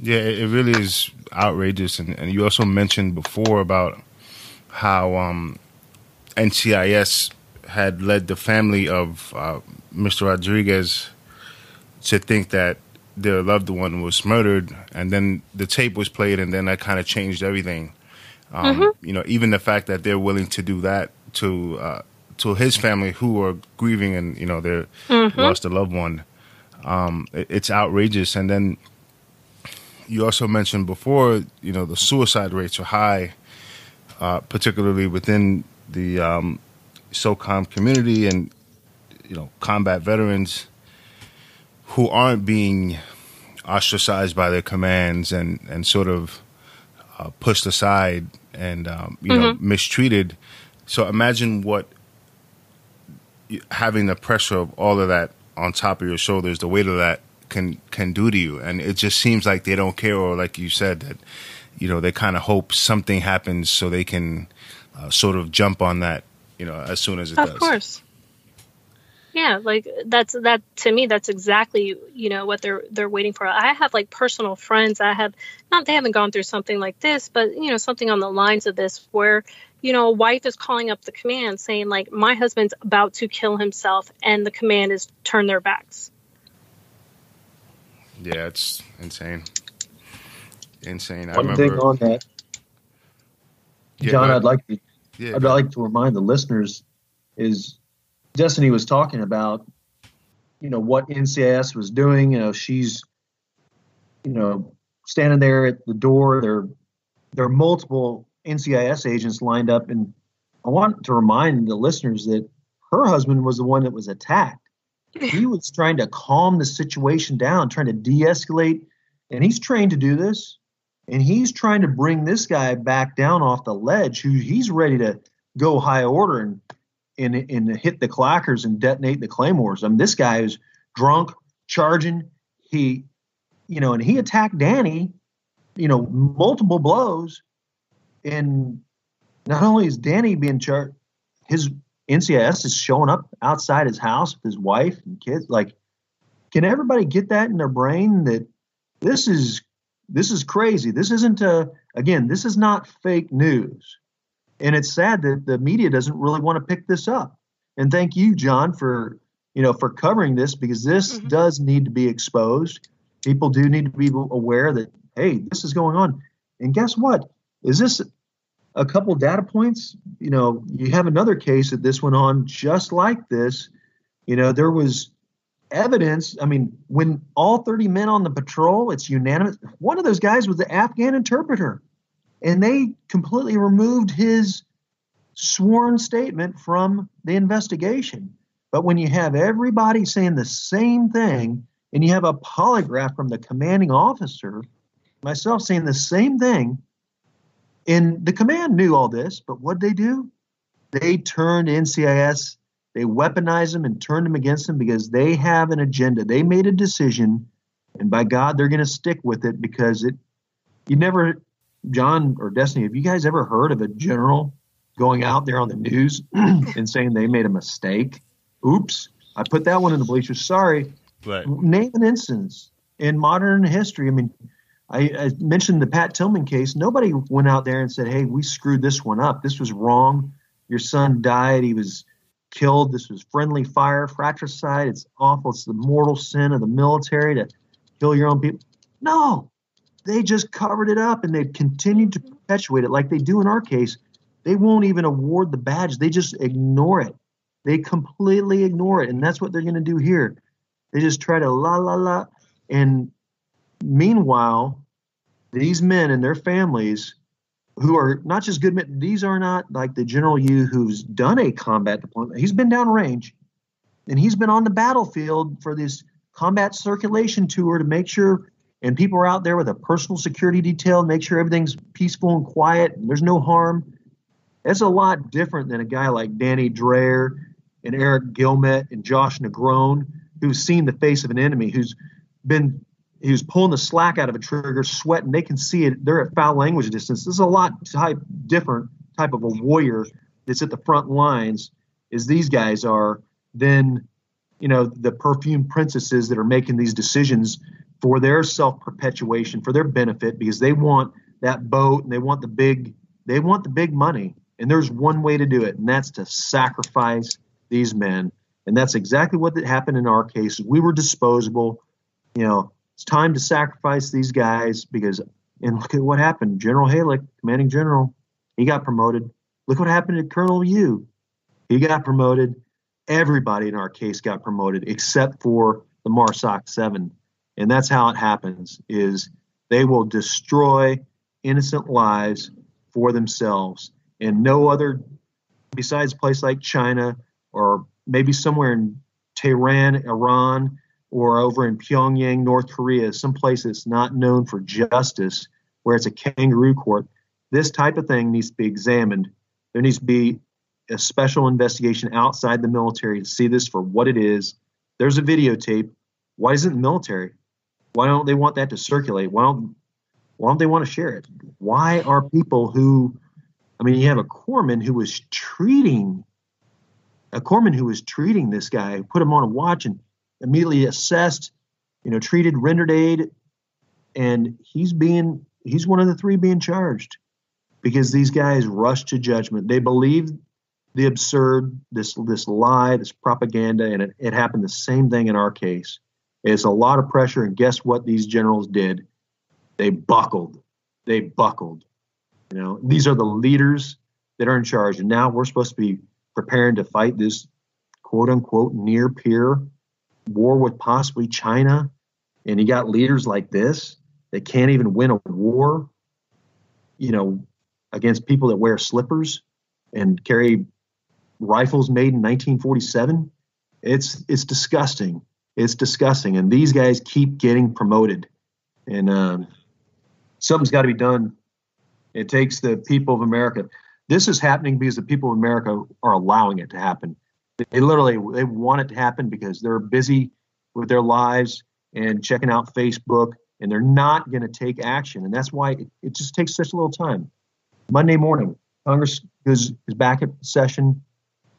Yeah, it really is outrageous. And, and you also mentioned before about how um, NCIS had led the family of uh, Mr. Rodriguez to think that their loved one was murdered, and then the tape was played, and then that kind of changed everything. Um, mm-hmm. You know, even the fact that they're willing to do that to uh, to his family who are grieving and you know they mm-hmm. lost a loved one, um, it, it's outrageous. And then you also mentioned before, you know, the suicide rates are high, uh, particularly within the um, SOCOM community and you know combat veterans who aren't being ostracized by their commands and and sort of uh, pushed aside and um, you mm-hmm. know mistreated. So imagine what having the pressure of all of that on top of your shoulders, the weight of that can can do to you, and it just seems like they don't care, or like you said that you know they kind of hope something happens so they can uh, sort of jump on that you know as soon as it of does. Of course. Yeah, like that's that to me that's exactly, you know, what they're they're waiting for. I have like personal friends I have not they haven't gone through something like this, but you know, something on the lines of this where you know, a wife is calling up the command saying like my husband's about to kill himself and the command is turn their backs. Yeah, it's insane. Insane. One remember, thing on that, yeah, John, I'd like to, yeah, I'd like to remind the listeners is Destiny was talking about, you know, what NCIS was doing. You know, she's, you know, standing there at the door. There, there are multiple NCIS agents lined up, and I want to remind the listeners that her husband was the one that was attacked. He was trying to calm the situation down, trying to de-escalate, and he's trained to do this. And he's trying to bring this guy back down off the ledge. Who he's ready to go high order and and, and hit the clackers and detonate the claymores. I mean, this guy is drunk, charging. He, you know, and he attacked Danny, you know, multiple blows. And not only is Danny being charged, his NCIS is showing up outside his house with his wife and kids. Like, can everybody get that in their brain that this is this is crazy? This isn't a again, this is not fake news. And it's sad that the media doesn't really want to pick this up. And thank you, John, for you know for covering this because this mm-hmm. does need to be exposed. People do need to be aware that hey, this is going on. And guess what? Is this a couple data points? You know, you have another case that this went on just like this. You know, there was evidence. I mean, when all 30 men on the patrol, it's unanimous. One of those guys was the Afghan interpreter and they completely removed his sworn statement from the investigation. But when you have everybody saying the same thing, and you have a polygraph from the commanding officer, myself saying the same thing, and the command knew all this, but what did they do? They turned NCIS, they weaponize them and turn them against them because they have an agenda. They made a decision, and by God, they're going to stick with it because it. You never John or Destiny, have you guys ever heard of a general going out there on the news and saying they made a mistake? Oops, I put that one in the bleachers. Sorry. Right. Name an instance in modern history. I mean, I, I, mentioned the Pat Tillman case. Nobody went out there and said, "Hey, we screwed this one up. This was wrong. Your son died. He was killed. This was friendly fire, fratricide. It's awful. It's the mortal sin of the military to kill your own people." No, they just covered it up and they've continued to perpetuate it like they do in our case. They won't even award the badge, they just ignore it. They completely ignore it. And that's what they're going to do here. They just try to la la la. And meanwhile, these men and their families who are not just good men, these are not like the General Yoo who's done a combat deployment. He's been downrange and he's been on the battlefield for this combat circulation tour to make sure and people are out there with a personal security detail, make sure everything's peaceful and quiet, and there's no harm. That's a lot different than a guy like Danny Draher and Eric Gilmet and Josh Negron, who's seen the face of an enemy, who's been who's pulling the slack out of a trigger, sweating. They can see it. They're at foul language distance. This is a lot type different type of a warrior that's at the front lines, as these guys are, than you know the perfume princesses that are making these decisions for their self perpetuation, for their benefit, because they want that boat and they want the big they want the big money. And there's one way to do it, and that's to sacrifice these men. And that's exactly what happened in our case. We were disposable. You know, it's time to sacrifice these guys because, and look at what happened. General Hayek, commanding general, he got promoted. Look what happened to Colonel Yoo. He got promoted. Everybody in our case got promoted except for the MARSOC 7. And that's how it happens is they will destroy innocent lives for themselves. And no other besides a place like China or maybe somewhere in Tehran, Iran, or over in Pyongyang, North Korea, some place that's not known for justice, where it's a kangaroo court, this type of thing needs to be examined. There needs to be a special investigation outside the military to see this for what it is. There's a videotape. Why isn't the military? Why don't they want that to circulate? Why don't why don't they want to share it? Why are people who I mean, you have a corpsman who was treating a corpsman who was treating this guy, put him on a watch and immediately assessed, you know, treated, rendered aid, and he's being he's one of the three being charged because these guys rushed to judgment. They believed the absurd, this this lie, this propaganda, and it, it happened the same thing in our case. It's a lot of pressure, and guess what? These generals did. They buckled. They buckled. You know, these are the leaders that are in charge, and now we're supposed to be preparing to fight this quote unquote near peer war with possibly China. And you got leaders like this that can't even win a war, you know, against people that wear slippers and carry rifles made in 1947. It's it's disgusting. It's disgusting. And these guys keep getting promoted. And um, something's got to be done. It takes the people of America. This is happening because the people of America are allowing it to happen. They literally they want it to happen because they're busy with their lives and checking out Facebook, and they're not going to take action. And that's why it, it, just takes such a little time. Monday morning, Congress is, is back at session.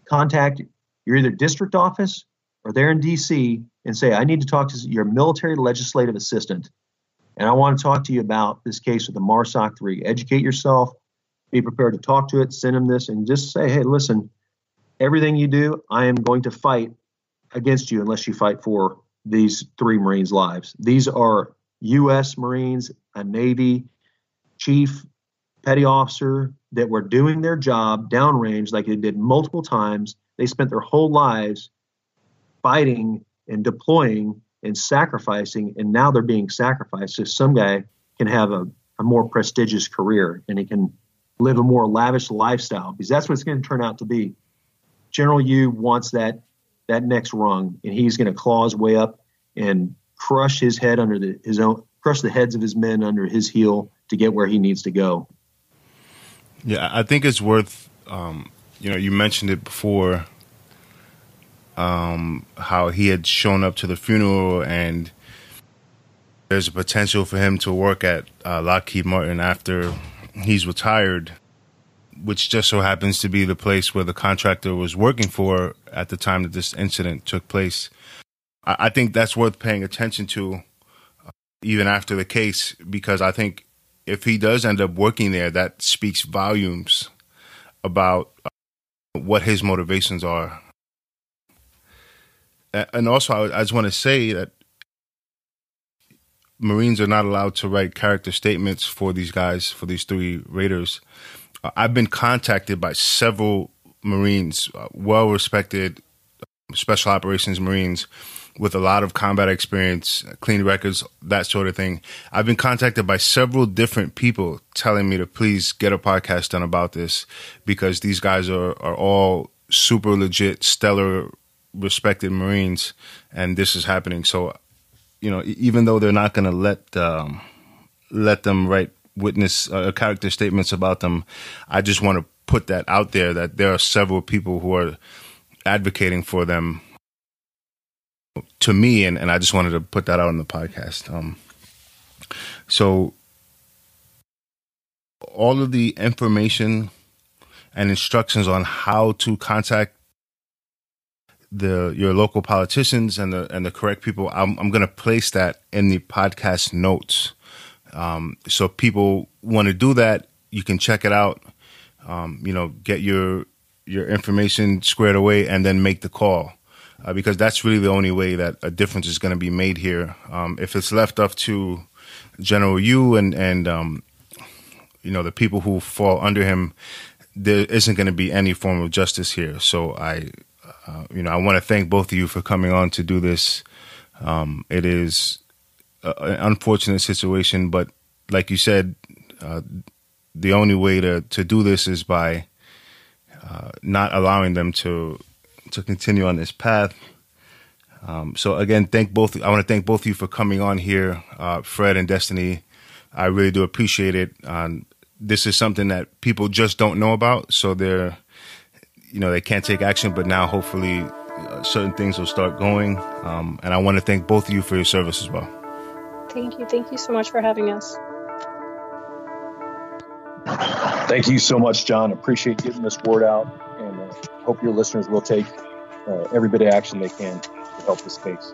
Contact your either district office or they're in D.C. and say, I need to talk to your military legislative assistant. And I want to talk to you about this case with the MARSOC 3. Educate yourself, be prepared to talk to it, send them this, and just say, hey, listen, everything you do, I am going to fight against you unless you fight for these three Marines' lives. These are U.S. Marines, a Navy chief, petty officer that were doing their job downrange like they did multiple times. They spent their whole lives fighting and deploying and sacrificing, and now they're being sacrificed so some guy can have a, a more prestigious career and he can live a more lavish lifestyle because that's what it's going to turn out to be. General Yoo wants that that next rung, and he's going to claw his way up and crush his head under the, his own, crush the heads of his men under his heel to get where he needs to go. Yeah, I think it's worth. Um, you know, you mentioned it before. Um, how he had shown up to the funeral, and there's a potential for him to work at uh, Lockheed Martin after he's retired which just so happens to be the place where the contractor was working for at the time that this incident took place. I, I think that's worth paying attention to, uh, even after the case, because I think if he does end up working there, that speaks volumes about uh, what his motivations are. And also, I, I just want to say that Marines are not allowed to write character statements for these guys, for these three raiders. I've been contacted by several Marines, uh, well respected special operations Marines with a lot of combat experience, clean records, that sort of thing. I've been contacted by several different people telling me to please get a podcast done about this because these guys are, are all super legit, stellar, respected Marines, and this is happening. So, you know, even though they're not going to let um, let them write witness uh, character statements about them. I just want to put that out there that there are several people who are advocating for them to me, and, and I just wanted to put that out on the podcast. Um, so, all of the information and instructions on how to contact the your local politicians and the and the correct people, I'm, I'm going to place that in the podcast notes. Um, so, people want to do that, you can check it out. Um, you know, get your your information squared away, and then make the call uh, because that's really the only way that a difference is going to be made here. Um, if it's left up to General Yoo and and um, you know the people who fall under him, there isn't going to be any form of justice here. So I, uh, you know, I want to thank both of you for coming on to do this. Um, it is an unfortunate situation, but like you said, uh, the only way to to do this is by uh, not allowing them to to continue on this path. Um, so again, thank both. I want to thank both of you for coming on here, uh, Fred and Destiny. I really do appreciate it. Um, this is something that people just don't know about, so they're, you know, they can't take action. But now, hopefully, uh, certain things will start going. Um, and I want to thank both of you for your service as well. Thank you. Thank you so much for having us. Thank you so much, John. Appreciate getting this word out, and uh, hope your listeners will take uh, every bit of action they can to help this case.